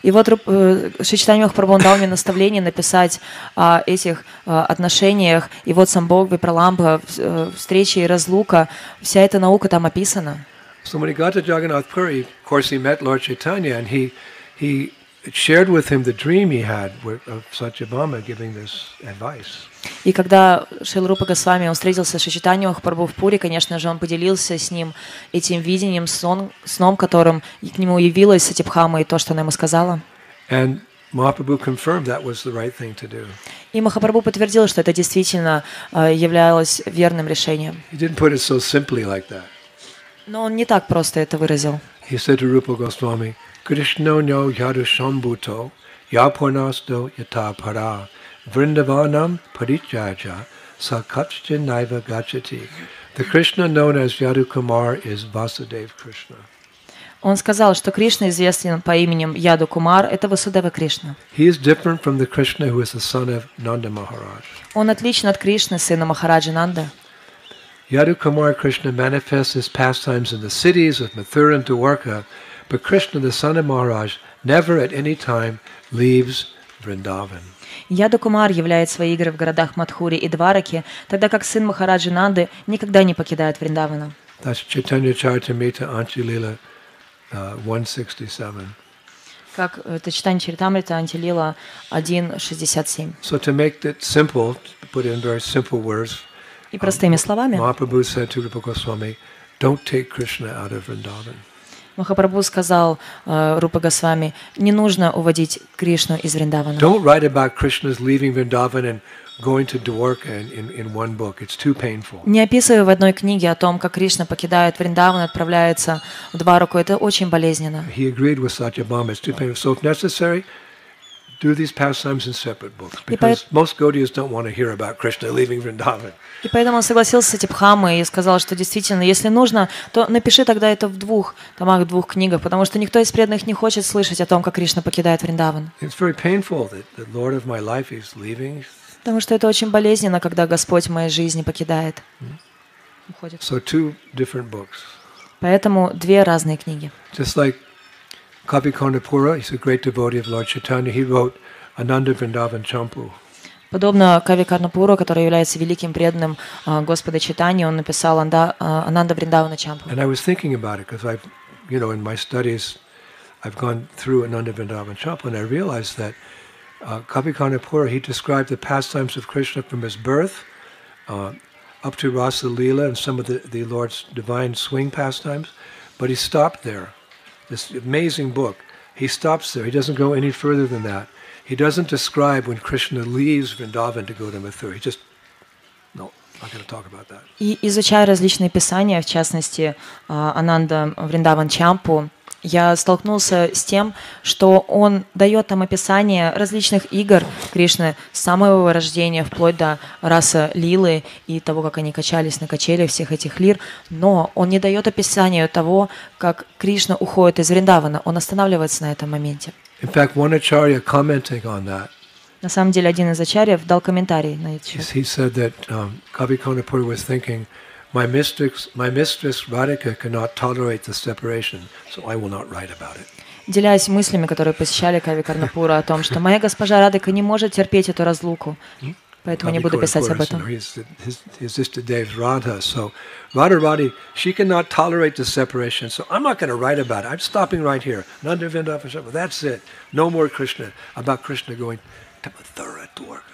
И вот э, Махапрабху он дал мне наставление написать о этих э, отношениях. И вот Самбог, Випраламба, в- э, встреча и разлука, вся эта наука там описана. So when he got to Jagannath Puri, of course he met Lord Chaitanya and he he shared with him the dream he had of Satyabhama giving this advice. И когда Шилрупа Госвами он встретился с в Пуре, конечно же, он поделился с ним этим видением, сон, сном, которым к нему явилась Сатипхама и то, что она ему сказала. And Mahaprabhu confirmed that was the right thing to do. И Махапрабху подтвердил, что это действительно э, являлось верным решением. He didn't put it so simply like that. Но он не так просто это выразил. He said to Rupa Goswami, Krishna no yadu shambuto yapornasto yata para vrindavanam parichaja sakachja naiva gachati. The Krishna known as Yadu Kumar is Vasudev Krishna. Он сказал, что Кришна известен по именем Яду Кумар, это Васудева Кришна. He is different from the Krishna who is the son of Nanda Maharaj. Он отличен от Кришны, сына Махараджи Нанда. Yadu Kumar Krishna manifests his pastimes in the cities of Mathura and Dwarka, but Krishna, the son of Maharaj, never at any time leaves Vrindavan. Яду Кумар являет свои игры в городах Мадхури и Двараки, тогда как сын Махараджи Нанды никогда не покидает Вриндавана. That's Chaitanya Charitamrita Anchilila uh, 167. как это читание Чаритамрита Антилила 1.67. So to make it simple, to put it in very simple words, И простыми словами Mahaprabhu said to Rupa Goswami, don't take Krishna out of Vrindavan. Махапрабху сказал э, Рупа Госвами, не нужно уводить Кришну из Вриндавана. Don't write about Krishna's leaving Vrindavan and going to Dwarka in, in, in one book. It's too painful. Не описывай в одной книге о том, как Кришна покидает Вриндаван, отправляется в Двараку. Это очень болезненно. He agreed with Satyabhama. It's too painful. So if necessary, do these pastimes in separate books. Because most Gaudiyas don't want to hear about Krishna leaving Vrindavan. И поэтому он согласился с Атипхамой и сказал, что действительно, если нужно, то напиши тогда это в двух томах, в двух книгах, потому что никто из преданных не хочет слышать о том, как Кришна покидает Вриндаван. It's very painful that the Lord of my life is leaving. Потому что это очень болезненно, когда Господь моей жизни покидает. Уходит. So two different books. Поэтому две разные книги. Just like Kavi Karnapura, he's a great devotee of Lord Chaitanya. He wrote Ananda Vrindavan Champu. Подобно Кави Карнапуру, который является великим преданным а, Господа Читани, он написал Анда, а, Ананда Вриндавана Чампу. And I was thinking about it because I've, you know, in my studies, I've gone through Ananda Vrindavan Champu and I realized that uh, Kavi Karnapura, he described the pastimes of Krishna from his birth uh, up to Rasa Leela and some of the, the Lord's divine swing pastimes, but he stopped there. This amazing book, he stops there. He doesn't go any further than that. He doesn't describe when Krishna leaves Vrindavan to go to Mathura. He just, no, not going to talk about that. И изучая различные писания, в частности а, Ананда Вриндаван Чампу, я столкнулся с тем, что он дает там описание различных игр Кришны с самого его рождения вплоть до раса Лилы и того, как они качались на качелях всех этих лир, но он не дает описания того, как Кришна уходит из Вриндавана, он останавливается на этом моменте. In fact, one acharya commenting on that, На самом деле, один из ачарьев дал комментарий на это. he, said that um, Kavi Konapur was thinking, my mistress, my mistress Radhika cannot tolerate the separation, so I will not write about it. Делясь мыслями, которые посещали Кави Карнапура о том, что моя госпожа Радыка не может терпеть эту разлуку, поэтому не Kavi буду писать об Konapur is, you know, этом. he's, his, his sister Dev Radha, so Radharani, she cannot tolerate the separation, so I'm not going to write about it. I'm stopping right here. Nanda Vrindavan Shama, that's it. No more Krishna, about Krishna going to Mathura, Dwarka.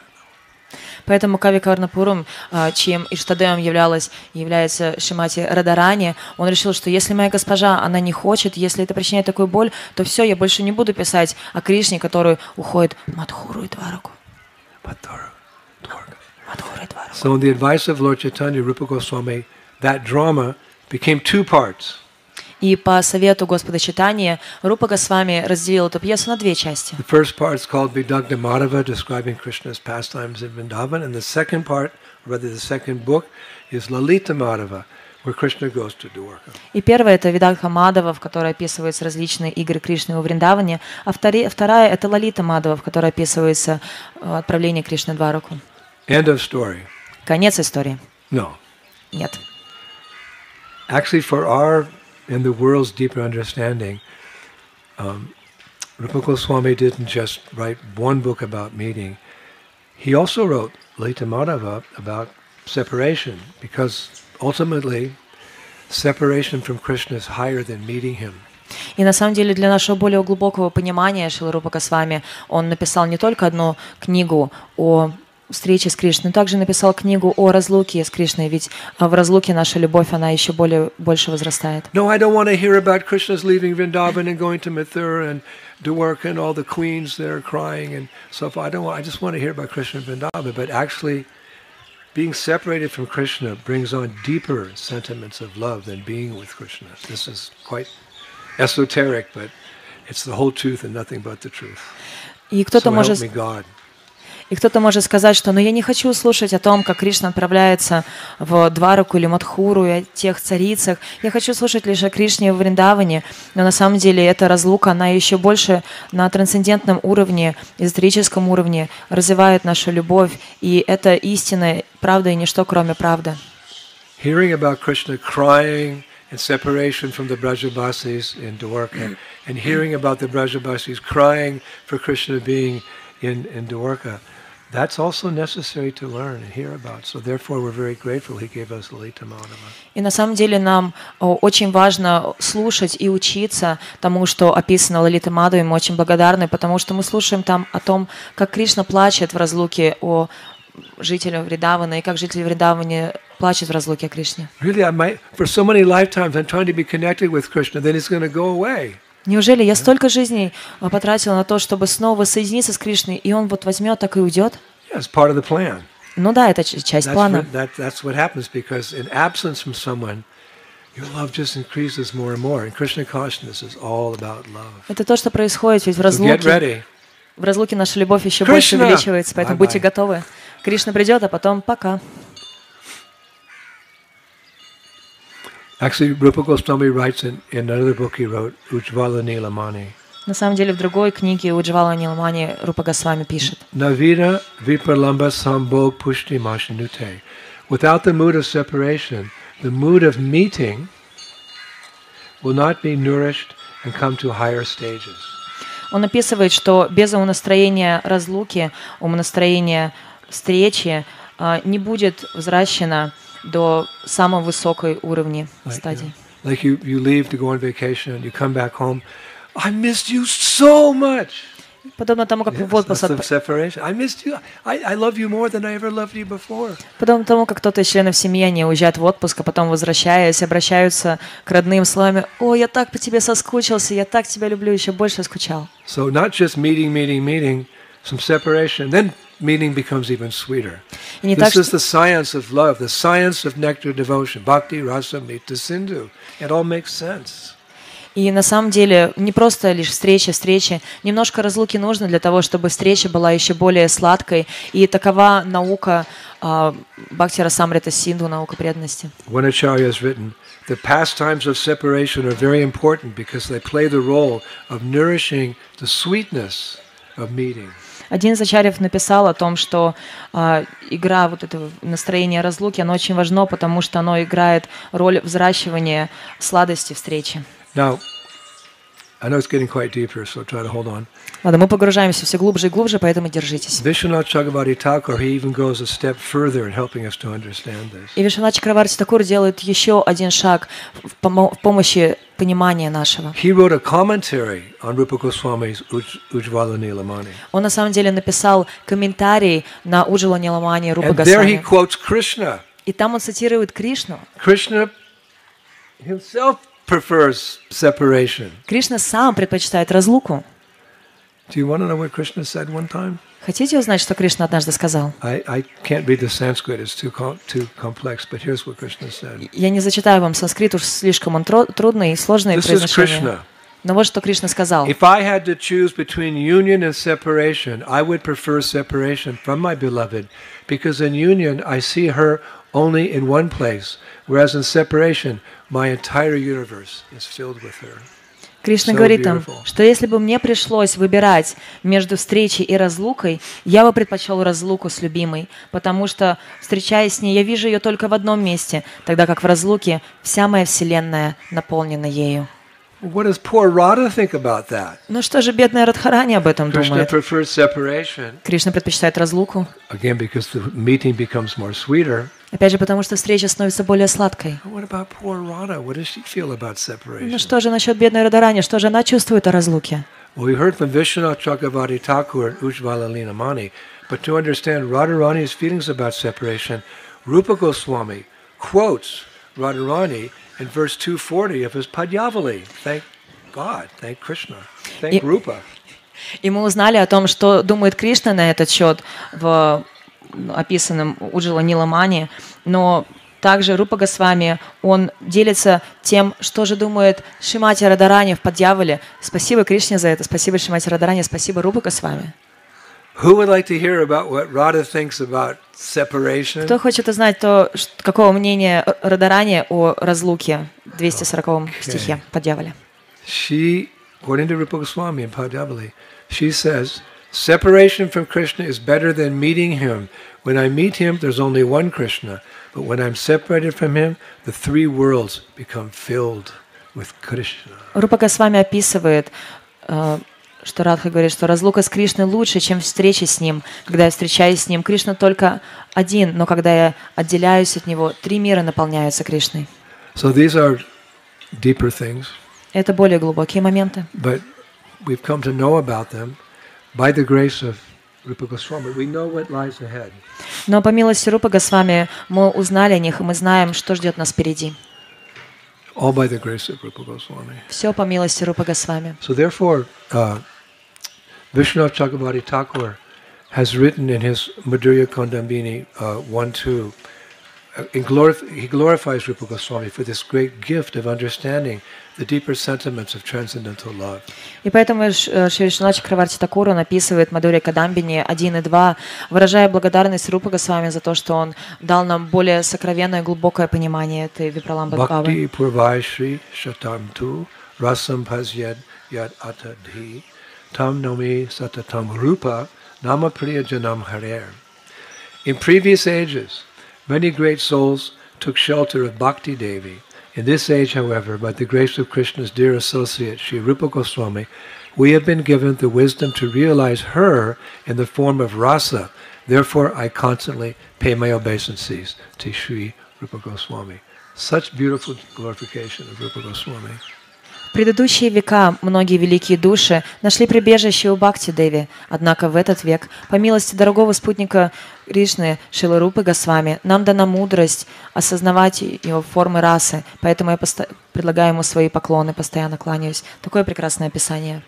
Поэтому Кави Карнапуром, а, чьим Иштадеем являлась, является Шимати Радарани, он решил, что если моя госпожа, она не хочет, если это причиняет такую боль, то все, я больше не буду писать о Кришне, который уходит и Двараку. Мадхуру и Двараку. So, on the advice of Lord Chaitanya, Rupa Goswami, that drama became two parts. И по совету Господа Читания Рупа Госвами разделил эту пьесу на две части. The first part is called Vidagna Madhava, describing Krishna's pastimes in Vrindavan, and the second part, or rather the second book, is Lalita Madhava, where Krishna goes to Dwarka. И первая это Видагха Мадава, в которой описываются различные игры Кришны во Вриндаване, а вторая это Лалита Мадава, в которой описывается э, отправление Кришны в Двараку. End of story. Конец истории. No. Нет. Actually, for our and the world's deeper understanding, um, Rupa Goswami didn't just write one book about meeting. He also wrote Lalita Madhava about separation, because ultimately, separation from Krishna is higher than meeting him. И на самом деле для нашего более глубокого понимания Шиларупа Госвами он написал не только одну книгу о встрече с Кришной, но также написал книгу о разлуке с Кришной, ведь а, в разлуке наша любовь, она еще более, больше возрастает. No, I don't want to hear about Krishna's leaving Vrindavan and going to Mathura and Dwarka and all the queens there crying and stuff. I don't want, I just want to hear about Krishna and Vrindavan. But actually, being separated from Krishna brings on deeper sentiments of love than being with Krishna. This is quite esoteric, but it's the whole truth and nothing but the truth. И кто-то So может. И кто-то может сказать, что «но я не хочу слушать о том, как Кришна отправляется в Двараку или Мадхуру и о тех царицах. Я хочу слушать лишь о Кришне в Вриндаване». Но на самом деле эта разлука, она еще больше на трансцендентном уровне, эзотерическом уровне развивает нашу любовь. И это истина, правда и ничто, кроме правды. Hearing about Krishna crying in separation from the Brajabasis in Dwarka, and hearing about the Brajabasis crying for Krishna being in, in Dwarka, That's also necessary to learn and hear about. So therefore, we're very grateful he gave us Lalita Madhava. И на самом деле нам очень важно слушать и учиться тому, что описано Лалита Маду, и мы очень благодарны, потому что мы слушаем там о том, как Кришна плачет в разлуке о жителях Вридавана, и как жители Вридавани плачут в разлуке о Кришне. Really, I might, for so many lifetimes, I'm trying to be connected with Krishna, then it's going to go away. Неужели я столько жизней а, потратила на то, чтобы снова соединиться с Кришной, и он вот возьмет так и уйдет? Ну да, это часть плана. Это то, что происходит, ведь в разлуке, в разлуке наша любовь еще больше увеличивается, поэтому будьте готовы. Кришна придет, а потом пока. Actually, Rupa Goswami writes in, in another book he wrote, Ujvala Nilamani. На самом деле в другой книге Уджвала Ниламани Рупа Госвами пишет. Navina vipralamba sambhog pushti mashinute. Without the mood of separation, the mood of meeting will not be nourished and come to higher stages. Он описывает, что без умонастроения разлуки, умонастроения встречи а, не будет взращено до самого высокой уровня Like, you, like you, you leave to go on vacation and you come back home. I missed you so much. Подобно тому, как Yes, в отпуск, that's the отп- separation. I missed you. I, I love you more than I ever loved you before. подобно тому, как кто-то из членов семьи, они уезжают в отпуск, а потом, возвращаясь, обращаются к родным словами «О, я так по тебе соскучился, я так тебя люблю, еще больше скучал». So not just meeting, meeting, meeting, some separation. Then meeting becomes even sweeter. И не так, This is что- the science of love, the science of nectar devotion. Bhakti rasa mita sindhu. It all makes sense. И на самом деле не просто лишь встреча, встреча. Немножко разлуки нужно для того, чтобы встреча была еще более сладкой. И такова наука а, Бхактира Самрита Синду, наука преданности. One acharya has written, the pastimes of separation are very important because they play the role of nourishing the sweetness of meeting. Один из ачарьев написал о том, что а, игра вот этого настроения разлуки, оно очень важно, потому что оно играет роль взращивания сладости встречи. Now, I know it's getting quite deeper, so try to hold on. Ладно, мы погружаемся все глубже и глубже, поэтому держитесь. Vishwanath Chakravarti Thakur, he even goes a step further in helping us to understand this. И Вишванач Чакраварти Такур делает еще один шаг в помо- в помощи понимания нашего. He wrote a commentary on Rupa Goswami's Uj- Ujjvala Nilamani. Он на самом деле написал комментарий на Уджала Ниламани Рупа And there he Госвами. quotes Krishna. И там он цитирует Кришну. Krishna himself prefers separation. Кришна сам предпочитает разлуку. Do you want to know what Krishna said one time? Хотите узнать, что Кришна однажды сказал? I, I can't read the Sanskrit, it's too, com- too complex, but here's what Krishna said. Я не зачитаю вам санскрит, уж слишком он тро- трудный и сложное This is произношение. Krishna. Но вот что Кришна сказал. If Only in one place, whereas in separation my entire universe is filled with her. Кришна говорит им, что если бы мне пришлось выбирать между встречей и разлукой, я бы предпочел разлуку с любимой, потому что, встречаясь с ней, я вижу ее только в одном месте, тогда как в разлуке вся моя вселенная наполнена ею. What does poor Radha think about that? Ну что же бедная Радхарани об этом Krishna думает? prefers separation, Кришна предпочитает разлуку. again because the meeting becomes more sweeter. Опять же, потому что встреча становится более сладкой. Ну что же насчет бедной Радарани? Что же она чувствует о разлуке? Well, we heard from Vishwanath Chakravarti Thakur and Ujjvala Leela but to understand Radharani's feelings about separation, Rupa Goswami quotes Radharani in verse 240 of his Padyavali. Thank God, thank Krishna, thank И- Rupa. И мы узнали о том, что думает Кришна на этот счет в описанном Уджила Ниламане, но также Рупа Госвами, он делится тем, что же думает Шимати Радарани в Подьяволе. Спасибо Кришне за это, спасибо Шимати Радарани, спасибо Рупа Госвами. Who would like to hear about what Radha thinks about separation? Кто хочет узнать то, какого мнения Радарани о разлуке в 240 стихе Подьяволе? She, according to Rupa Goswami in Padyavali, she says, separation from Krishna is better than meeting him. When I meet him, there's only one Krishna. But when I'm separated from him, the three worlds become filled with Krishna. Рупа Госвами описывает, э, что Радха говорит, что разлука с Кришной лучше, чем встреча с Ним. Когда я встречаюсь с Ним, Кришна только один, но когда я отделяюсь от Него, три мира наполняются Кришной. So these are deeper things, Это более глубокие моменты. but we've come to know about them by the grace of Rupa Goswami. We know what lies ahead. Но по милости Рупа Госвами мы узнали о них, и мы знаем, что ждет нас впереди. All by the grace of Rupa Goswami. Все по милости Рупа Госвами. So therefore, uh, Vishwanath Chakrabarti Thakur has written in his Madhurya Kondambini uh, 1-2, uh, in glorif- he glorifies Rupa Goswami for this great gift of understanding the deeper sentiments of transcendental love. И поэтому Шри Вишванат Чакраварти Такуру написывает Мадури Кадамбини 1 и 2, выражая благодарность Рупа Госвами за то, что он дал нам более сокровенное и глубокое понимание этой Shri Shatam Tu Rasam Pasyad Yad Atadhi Tam Nomi Satatam Rupa Nama Priya Janam Harer. In previous ages, many great souls took shelter of Bhakti Devi. In this age, however, by the grace of Krishna's dear associate, Sri Rupa Goswami, we have been given the wisdom to realize her in the form of rasa. Therefore, I constantly pay my obeisances to Sri Rupa Goswami. Such beautiful glorification of Rupa Goswami. В предыдущие века многие великие души нашли прибежище у Бхакти Деви, однако в этот век, по милости дорогого спутника Кришны Шиларупы Госвами, нам дана мудрость осознавать его формы расы, поэтому я поста- предлагаю ему свои поклоны, постоянно кланяюсь. Такое прекрасное описание,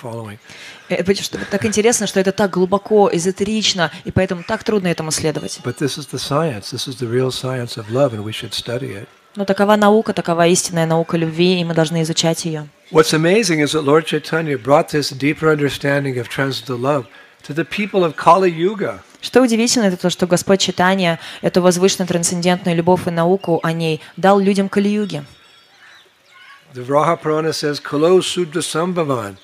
following. Э, что Так интересно, что это так глубоко, эзотерично, и поэтому так трудно этому следовать. Но такова наука, такова истинная наука любви, и мы должны изучать ее. What's amazing is that Lord Chaitanya brought this deeper understanding of transcendental love to the people of Kali Yuga. Что удивительно, это то, что Господь Читания эту возвышенную трансцендентную любовь и науку о ней дал людям Кали-юги. The Vraha Purana says, Kalo Sudra Sambhavan.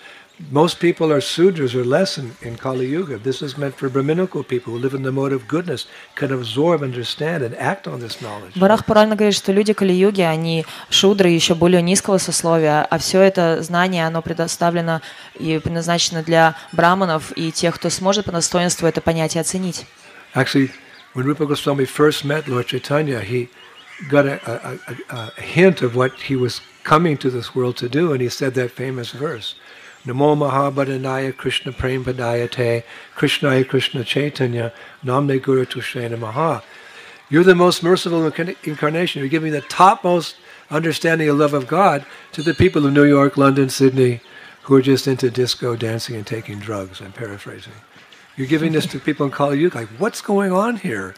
Most people are Sudras or less in, in Kali Yuga. This is meant for Brahminical people who live in the mode of goodness, can absorb, understand, and act on this knowledge. Барах Пурана говорит, что люди Кали-юги, они шудры еще более низкого сословия, а все это знание, оно предоставлено и предназначено для браманов и тех, кто сможет по достоинству это понять и оценить. Actually, when Rupa Goswami first met Lord Chaitanya, he got a, a, a, a hint of what he was coming to this world to do, and he said that famous verse. Namo Mahabhadanaya Krishna Prem Padayate Krishnaya Krishna Chaitanya Namne Guru Tushrena Maha. You're the most merciful incarnation. You're giving the topmost understanding of love of God to the people of New York, London, Sydney, who are just into disco dancing and taking drugs. I'm paraphrasing. You're giving this to people in Kali Yuga. Like, what's going on here?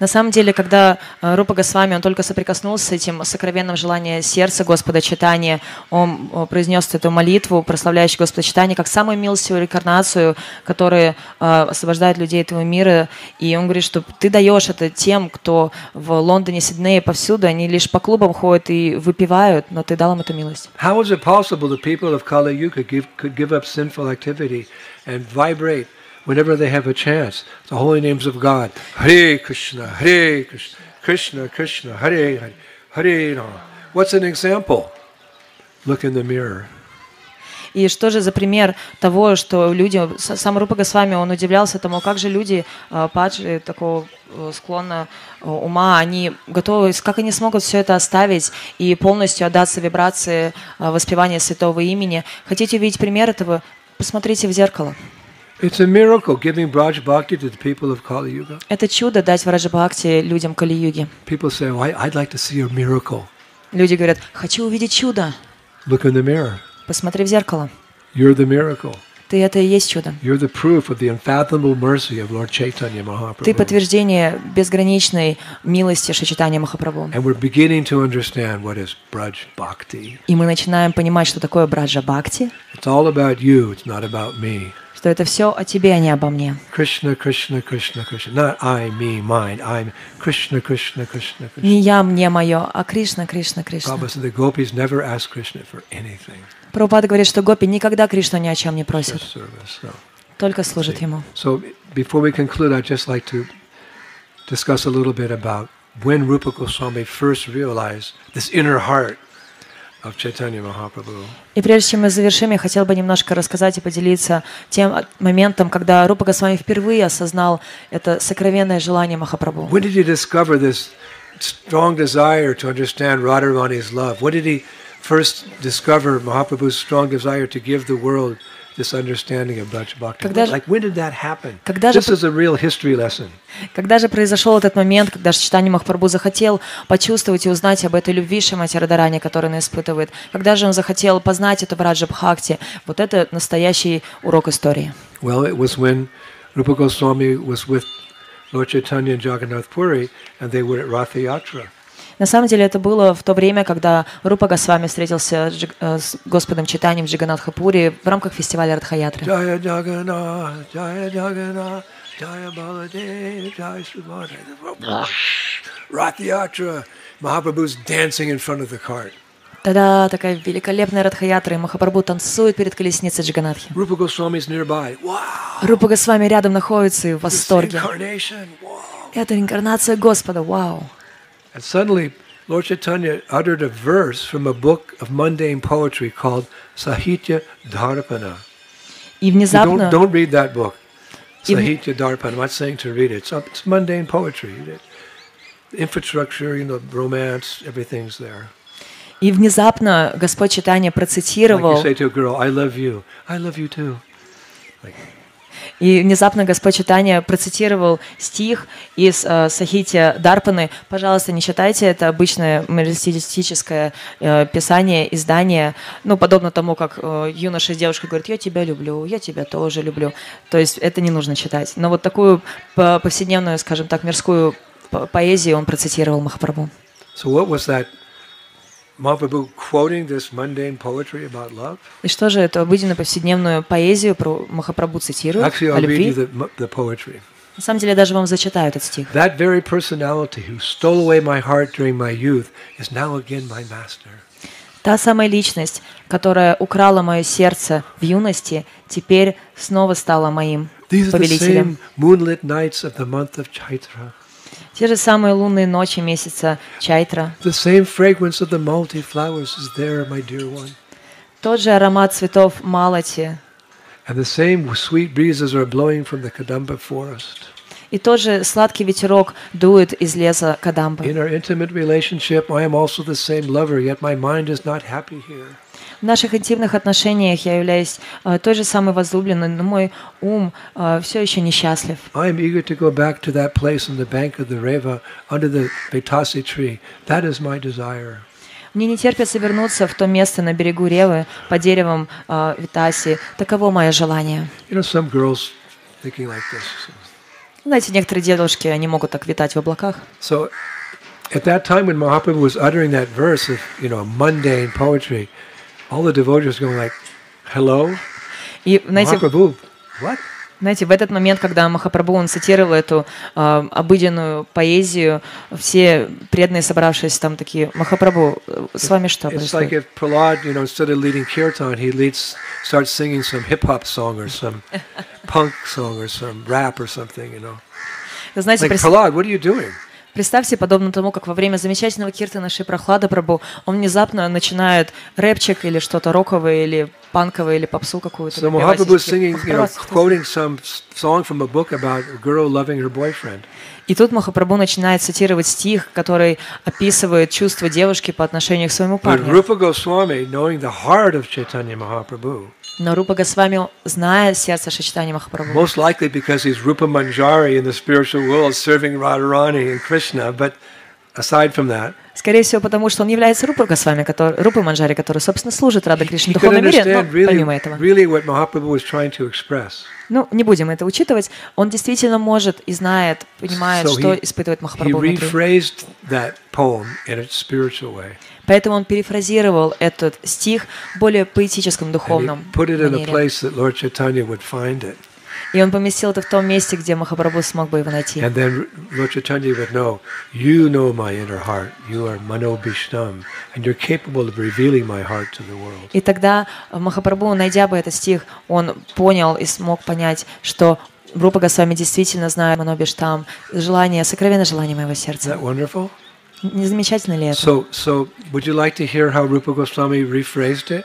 На самом деле, когда э, Рупа Госвами, он только соприкоснулся с этим сокровенным желанием сердца Господа Читания, он э, произнес эту молитву, прославляющую Господа Читания, как самую милостивую рекарнацию, которая э, освобождает людей этого мира. И он говорит, что ты даешь это тем, кто в Лондоне, Сиднее, повсюду, они лишь по клубам ходят и выпивают, но ты дал им эту милость. How is it possible the people of Kali Yuga give, could give up sinful activity and vibrate whenever they have a chance the holy names of God? Hare Krishna, Hare Krishna, Krishna Krishna, Hare Hare, Hare Rama. What's an example? Look in the mirror. И что же за пример того, что люди, сам Рупа Госвами, он удивлялся тому, как же люди, э, падшие, такого э, склонна э, ума, они готовы, как они смогут все это оставить и полностью отдаться вибрации э, воспевания святого имени. Хотите увидеть пример этого? Посмотрите в зеркало. Это чудо дать людям oh, like to see a miracle. Люди говорят, хочу увидеть чудо. Посмотри в зеркало. Ты это и есть чудо. Ты подтверждение безграничной милости Шичитания Махапрабху. И мы начинаем понимать, что такое Браджа Бхакти, Что это все о тебе, а не обо мне. Krishna, Krishna, Krishna, Krishna. Not I, me, mine. I'm Krishna, Krishna, Krishna, Krishna. Не я, мне, мое, а Кришна, Кришна, Кришна. Прабхупада говорит, что гопи никогда Кришну ни о чем не просят, только служат ему. so before we conclude, I'd just like to discuss a little bit about when Rupa Goswami first realized this inner heart. И прежде чем мы завершим, я хотел бы немножко рассказать и поделиться тем моментом, когда Рупа Госвами впервые осознал это сокровенное желание Махапрабху. When did he discover this strong desire to understand Radharani's love? When did he first discover Mahaprabhu's strong desire to give the world this understanding of Braj Bhakti? Когда же- Like, when did that happen? Когда же This is a real history lesson. Когда же произошел этот момент, когда Читани Махапрабху захотел почувствовать и узнать об этой любви Шимати Радарани, которую он испытывает? Когда же он захотел познать эту Браджа Бхакти? Вот это настоящий урок истории. Well, it was when Rupa Goswami was with Lord Chaitanya and Jagannath Puri, and they were at Ratha Yatra. На самом деле это было в то время, когда Рупа Госвами встретился с, э, Господом Читанием в Джиганатхапуре в рамках фестиваля. Mahaprabhu's dancing in front of the cart. Тогда такая великолепная Радхаятра, и Махапрабху танцует перед колесницей Джиганатхи. Wow. Рупа Госвами рядом находится и в восторге. Wow. Это инкарнация Господа, вау! And suddenly, Lord Chaitanya uttered a verse from a book of mundane poetry called Sahitya Dharpana. И You внезапно... don't, don't read that book. If- Sahitya Dharpana. I'm not saying to read it. It's, it's mundane poetry. Infrastructure, you know, romance, everything's there. И внезапно Господь Читания Like процитировал, you say to a girl, I love you. I love you too. Like, и внезапно Господь Читания процитировал стих из э, Сахити Дарпаны. Пожалуйста, не читайте, это обычное моралистическое э, писание, издание, ну, подобно тому, как э, юноша с девушкой говорит, я тебя люблю, я тебя тоже люблю. То есть это не нужно читать. Но вот такую по- повседневную, скажем так, мирскую по- поэзию он процитировал Махапрабху. so what was that? И что же эту обыденную повседневную поэзию про Махапрабху цитирует Actually, о I'll read любви? you the, the poetry. На самом деле, я даже вам зачитаю этот стих. That very personality who stole away my heart during my youth is now again my master. Та самая личность, которая украла мое сердце в юности, теперь снова стала моим These are the повелителем. same moonlit nights of the month of Chaitra, Те же самые лунные ночи месяца Чайтра, the same fragrance of the multi flowers is there, my dear one, тот же аромат цветов Малати, and the same sweet breezes are blowing from the Kadamba forest. и тот же сладкий ветерок дует из леса Кадамбы. In our intimate relationship, I am also the same lover, yet my mind is not happy here. В наших интимных отношениях я являюсь э, той же самой возлюбленной, но мой ум все еще несчастлив. I am eager to go back to that place on the bank of the Reva under the Vetasi tree. That is my desire. Мне не терпится вернуться в то место на берегу Ревы под деревом э, Витаси. Таково мое желание. You know, some girls thinking like this. Знаете, некоторые девушки, они могут так витать в облаках. So, at that time when Mahaprabhu was uttering that verse of, you know, mundane poetry, all the devotees going like, hello? И, знаете, Mahaprabhu, what? знаете, в этот момент, когда Махапрабху он цитировал эту э, обыденную поэзию, все преданные, собравшиеся там такие, Махапрабху, э, с вами что like происходит? if Prahlad, you know, instead of leading kirtan, he leads, starts singing some hip hop song or some punk song or some rap or something, you know. Знаете, Like, Prahlad, what are you doing? Представьте, подобно тому, как во время замечательного киртана Ши Прохлада Прабу, он внезапно начинает рэпчик или что-то роковое, или панковое, или попсу какую-то. So. Mahaprabhu is singing, you know, quoting some song from a book about a girl loving her boyfriend. И тут Махапрабху начинает цитировать стих, который описывает чувства девушки по отношению к своему But парню. Rupa Goswami, knowing the heart of Chaitanya Mahaprabhu, Но Рупа Госвами, зная сердце Шачитани Махапрабху, most likely because he's Rupa Manjari in the spiritual world serving Radharani and Krishna, but aside from that, скорее всего, потому что он является Рупа Госвами, который, Рупой Манджари, который, собственно, служит Рада Кришне в духовном мире, но really, помимо этого. really. Ну, не будем это учитывать. Он действительно может и знает, понимает, So что he- испытывает Махапрабху внутри. Поэтому он перефразировал этот стих более поэтическом, And he духовном put it in a манере. place that Lord Chaitanya would find it. И он поместил это в том месте, где Махапрабху смог бы его найти. And then Chaitanya would know, you know my inner heart. You are Mano Bishtam, and you're capable of revealing my heart to the world. И тогда Махапрабху, найдя бы этот стих, он понял и смог понять, что Рупа Госвами действительно знает Манобиш там, желание, сокровенное желание моего Is сердца. that wonderful? Не замечательно ли это? So, so would you like to hear how Rupa Goswami rephrased it?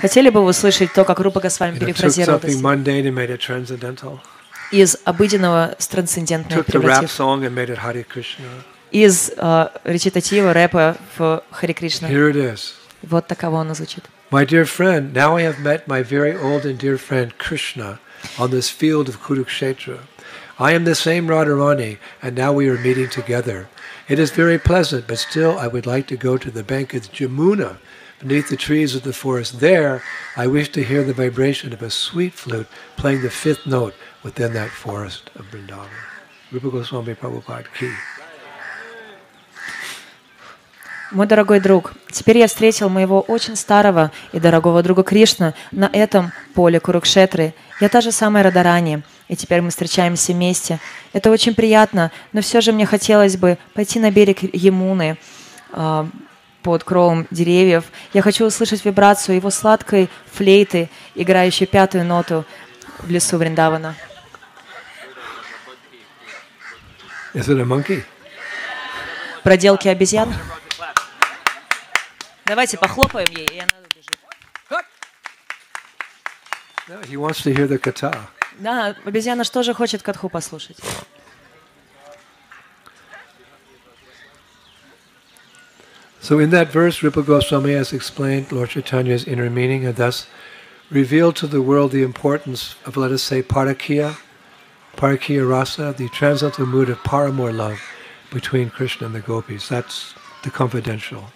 Хотели бы вы услышать то, как Рупа Госвами перефразировал из обыденного в трансцендентное превратив, из э, речитатива, рэпа в Хари Кришна. Here it is. Вот таково оно звучит. My dear friend, now I have met my very old and dear friend Krishna on this field of Kurukshetra. I am the same Radharani, and now we are meeting together. It is very pleasant, but still I would like to go to the bank of Jamuna, beneath the trees of the forest. There, I wish to hear the vibration of a sweet flute playing the fifth note within that forest of Vrindavan. Rupa Goswami Prabhupada Ki. Мой дорогой друг, теперь я встретил моего очень старого и дорогого друга Кришну на этом поле Курукшетры. Я та же самая Радарани, и теперь мы встречаемся вместе. Это очень приятно, но все же мне хотелось бы пойти на берег Емуны а, под кровом деревьев. Я хочу услышать вибрацию его сладкой флейты, играющей пятую ноту в лесу Вриндавана. Is it a monkey? Проделки обезьян. Давайте похлопаем ей, и она убежит. No, he wants to hear the kata. Да, обезьяна же хочет катху послушать? So in that verse, Rupa Goswami has explained Lord Chaitanya's inner meaning and thus revealed to the world the importance of, let us say, parakya, parakya rasa, the transcendental mood of paramour love between Krishna and the gopis. That's the confidential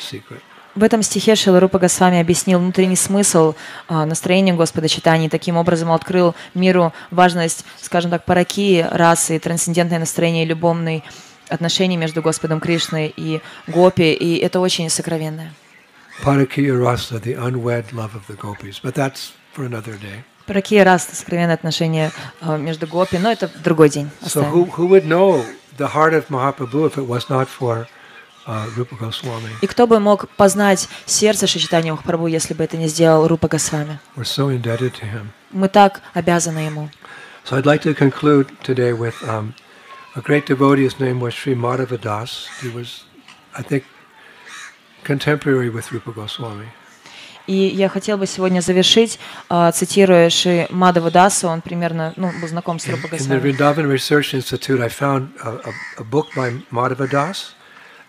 secret. В этом стихе Шила Рупа Госвами объяснил внутренний смысл а, настроения Господа Читания, и таким образом открыл миру важность, скажем так, паракии, расы, трансцендентное настроение, любовные отношения между Господом Кришной и Гопи, и это очень сокровенное. Parakya rasa, the unwed love of the gopis. But that's for another day. Паракия раса, сокровенное отношение а, между Гопи, но это другой день. So who, who would know the heart of Mahaprabhu if it was not for uh? И кто бы мог познать сердце Шичитания Махапрабху, если бы это не сделал Рупа Госвами? Мы так обязаны ему. So I'd like to conclude today with um, a great devotee. His name was Sri Madhava Das. He was, I think, contemporary with Rupa Goswami. И я хотел бы сегодня завершить, а, цитируя Ши Мадава Дасу, он примерно ну, был знаком с In, Рупа in the Госвами. Vrindavan Research Institute, I found a, a, a book by Madhava Das,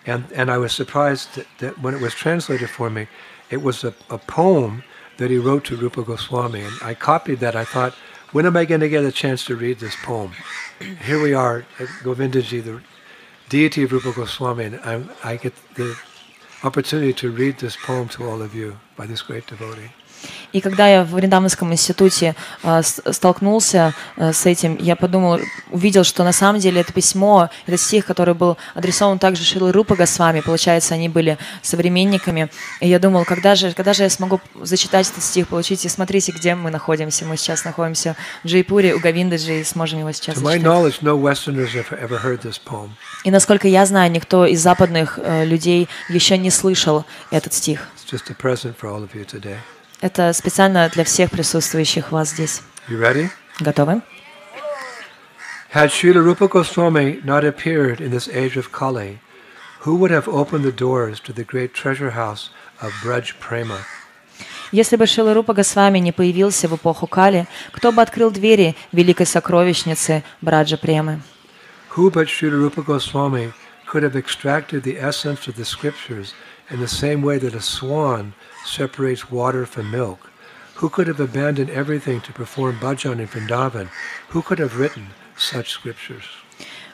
and, and I was surprised that, that when it was translated for me, it was a, a poem that he wrote to Rupa Goswami. And I copied that. I thought, when am I going to get a chance to read this poem? Here we are at Govindaji, the deity of Rupa Goswami, and I'm, I get the opportunity to read this poem to all of you by this great devotee. И когда я в Вриндаванском институте с- столкнулся а, с этим, я подумал, увидел, что на самом деле это письмо, это стих, который был адресован также Шилы Рупа Госвами, получается, они были современниками. И я думал, когда же, когда же я смогу зачитать этот стих, получить, и смотрите, где мы находимся. Мы сейчас находимся в Джейпуре, у Гавиндаджи, и сможем его сейчас зачитать. И насколько я знаю, никто из западных э, людей еще не слышал этот стих. It's just a present for all of you today. Это специально для всех присутствующих вас здесь. You ready? Готовы? Had Srila Rupa Goswami not appeared in this age of Kali, who would have opened the doors to the great treasure house of Braj Prema? Если бы Шила Рупа Госвами не появился в эпоху Кали, кто бы открыл двери великой сокровищницы Браджа Премы? Who but Rupa Goswami could have extracted the essence of the scriptures in the same way that a swan separates water from milk? Who could have abandoned everything to perform bhajan in Vrindavan? Who could have written such scriptures?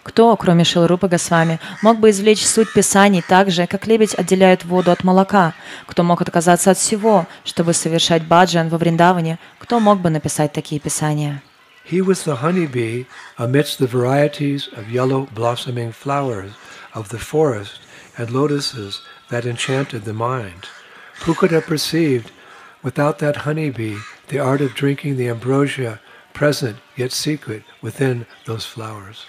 Кто, кроме Шилрупа Госвами, мог бы извлечь суть Писаний так же, как лебедь отделяет воду от молока? Кто мог отказаться от всего, чтобы совершать баджан во Вриндаване? Кто мог бы написать такие Писания? He was the honeybee amidst the varieties of yellow blossoming flowers of the forest and lotuses that enchanted the mind. Who could have perceived, without that honeybee, the art of drinking the ambrosia present yet secret within those flowers?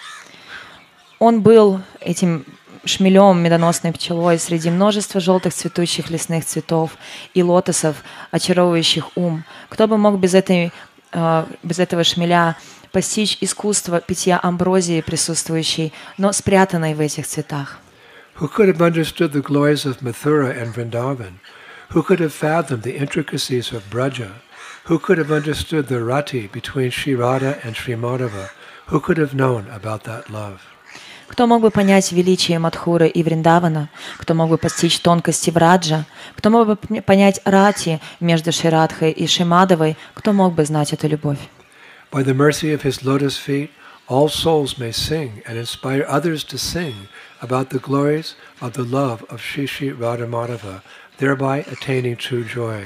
Он был этим шмелем, медоносной пчелой среди множества желтых цветущих лесных цветов и лотосов, очаровывающих ум. Кто бы мог без, этой, э, без этого шмеля постичь искусство питья амброзии, присутствующей, но спрятанной в этих цветах? Who could have understood the glories of Mathura and Vrindavan? Who could have fathomed the intricacies of Braja? Who could have understood the rati between Sri Radha and Sri Madhava? Who could have known about that love? Кто мог бы понять величие Мадхуры и Вриндавана? Кто мог бы постичь тонкости Враджа? Кто мог бы понять рати между Ширадхой и Шимадовой? Кто мог бы знать эту любовь? By the mercy of his lotus feet, all souls may sing and inspire others to sing about the glories of the love of Sri Sri Radha Madhava, thereby attaining true joy.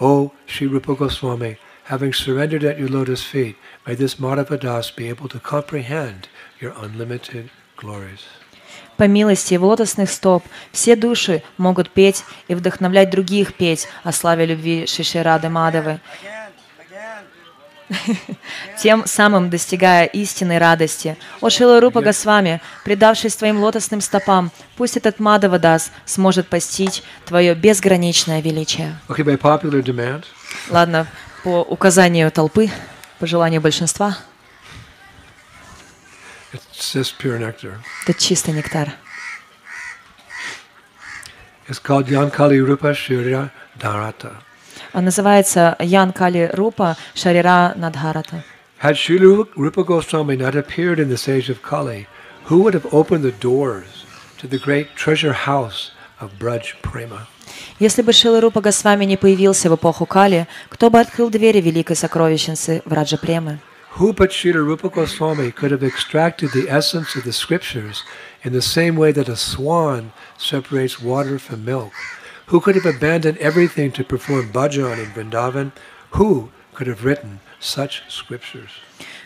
O Sri Rupa Goswami, having surrendered at your lotus feet, may this Madhava Das be able to comprehend your unlimited glories. По милости его лотосных стоп все души могут петь и вдохновлять других петь о славе любви Шиширады Мадавы, тем самым достигая истинной радости. О Шила Рупа Госвами, предавшись твоим лотосным стопам, пусть этот Мадава Дас сможет постичь твое безграничное величие. Okay, by popular demand, Ладно, по указанию толпы, по желанию большинства, it's just pure nectar. это чистый нектар. It's called Yankali Rupa Shirya Dharata. Он называется Ян Кали Рупа Шарира Надхарата. Had Srila Rupa Goswami not appeared in this age of Kali, who would have opened the doors to the great treasure house of Braj Prema? Если бы Шила Рупа Госвами не появился в эпоху Кали, кто бы открыл двери великой сокровищницы Враджа Премы? Who but Srila Rupa Goswami could have extracted the essence of the scriptures in the same way that a swan separates water from milk? Who could have abandoned everything to perform bhajan in Vrindavan? Who could have written such scriptures?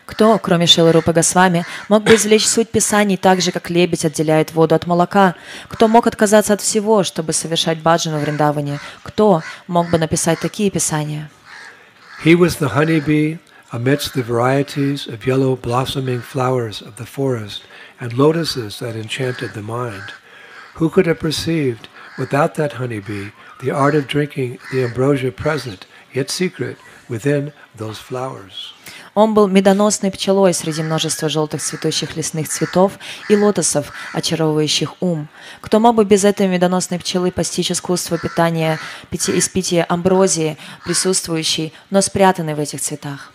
Кто, кроме Шилы Рупа Госвами, мог бы извлечь суть Писаний так же, как лебедь отделяет воду от молока? Кто мог отказаться от всего, чтобы совершать баджану в Вриндаване? Кто мог бы написать такие Писания? He was the honeybee amidst the varieties of yellow blossoming flowers of the forest and lotuses that enchanted the mind. Who could have perceived, without that honeybee, the art of drinking the ambrosia present, yet secret, within those flowers? Он был медоносной пчелой среди множества желтых цветущих лесных цветов и лотосов, очаровывающих ум. Кто мог бы без этой медоносной пчелы постичь искусство питания пяти, из пития амброзии, присутствующей, но спрятанной в этих цветах?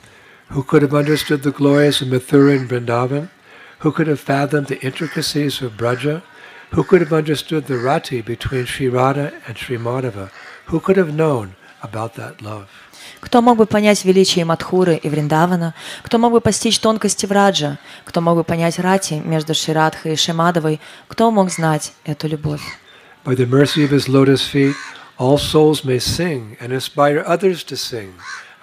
Who could have understood the glories of Mathura and Vrindavan? Who could have fathomed the intricacies of Braja? Who could have understood the rati between Sri Radha and Sri Madhava? Who could have known about that love? Кто мог бы понять величие Мадхуры и Вриндавана? Кто мог бы постичь тонкости Враджа? Кто мог бы понять рати между Ширадхой и Шимадовой? Кто мог знать эту любовь? By the mercy of his lotus feet, all souls may sing and inspire others to sing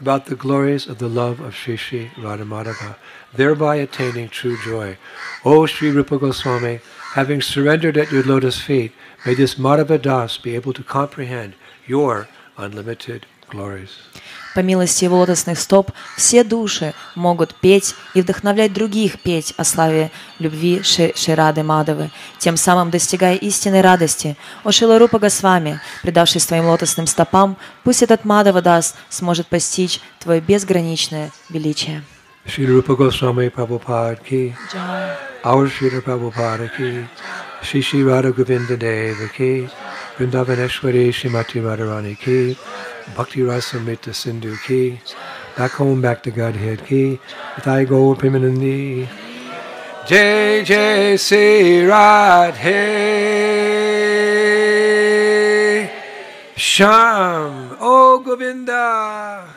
about the glories of the love of Sri Sri Radhamadava, thereby attaining true joy. O Sri Rupa Goswami, having surrendered at your lotus feet, may this Madhava Das be able to comprehend your unlimited glories. По милости его лотосных стоп все души могут петь и вдохновлять других петь о славе любви Ши Ширады Мадавы, тем самым достигая истинной радости. О Шиларупа Госвами, предавшись твоим лотосным стопам, пусть этот Мадава Дас сможет постичь твое безграничное величие. Sri Rupa Goswami Prabhupada ki, our Sri Prabhupada ki, Sri Sri Radha Govinda Deva ki, Vrindavaneshwari Shrimati Radharani ki, Bhakti Rasamrita Sindhu ki, back home, back to Godhead ki, Thai Go Primanandi. Jai Jai Sri Radhe Sham O Govinda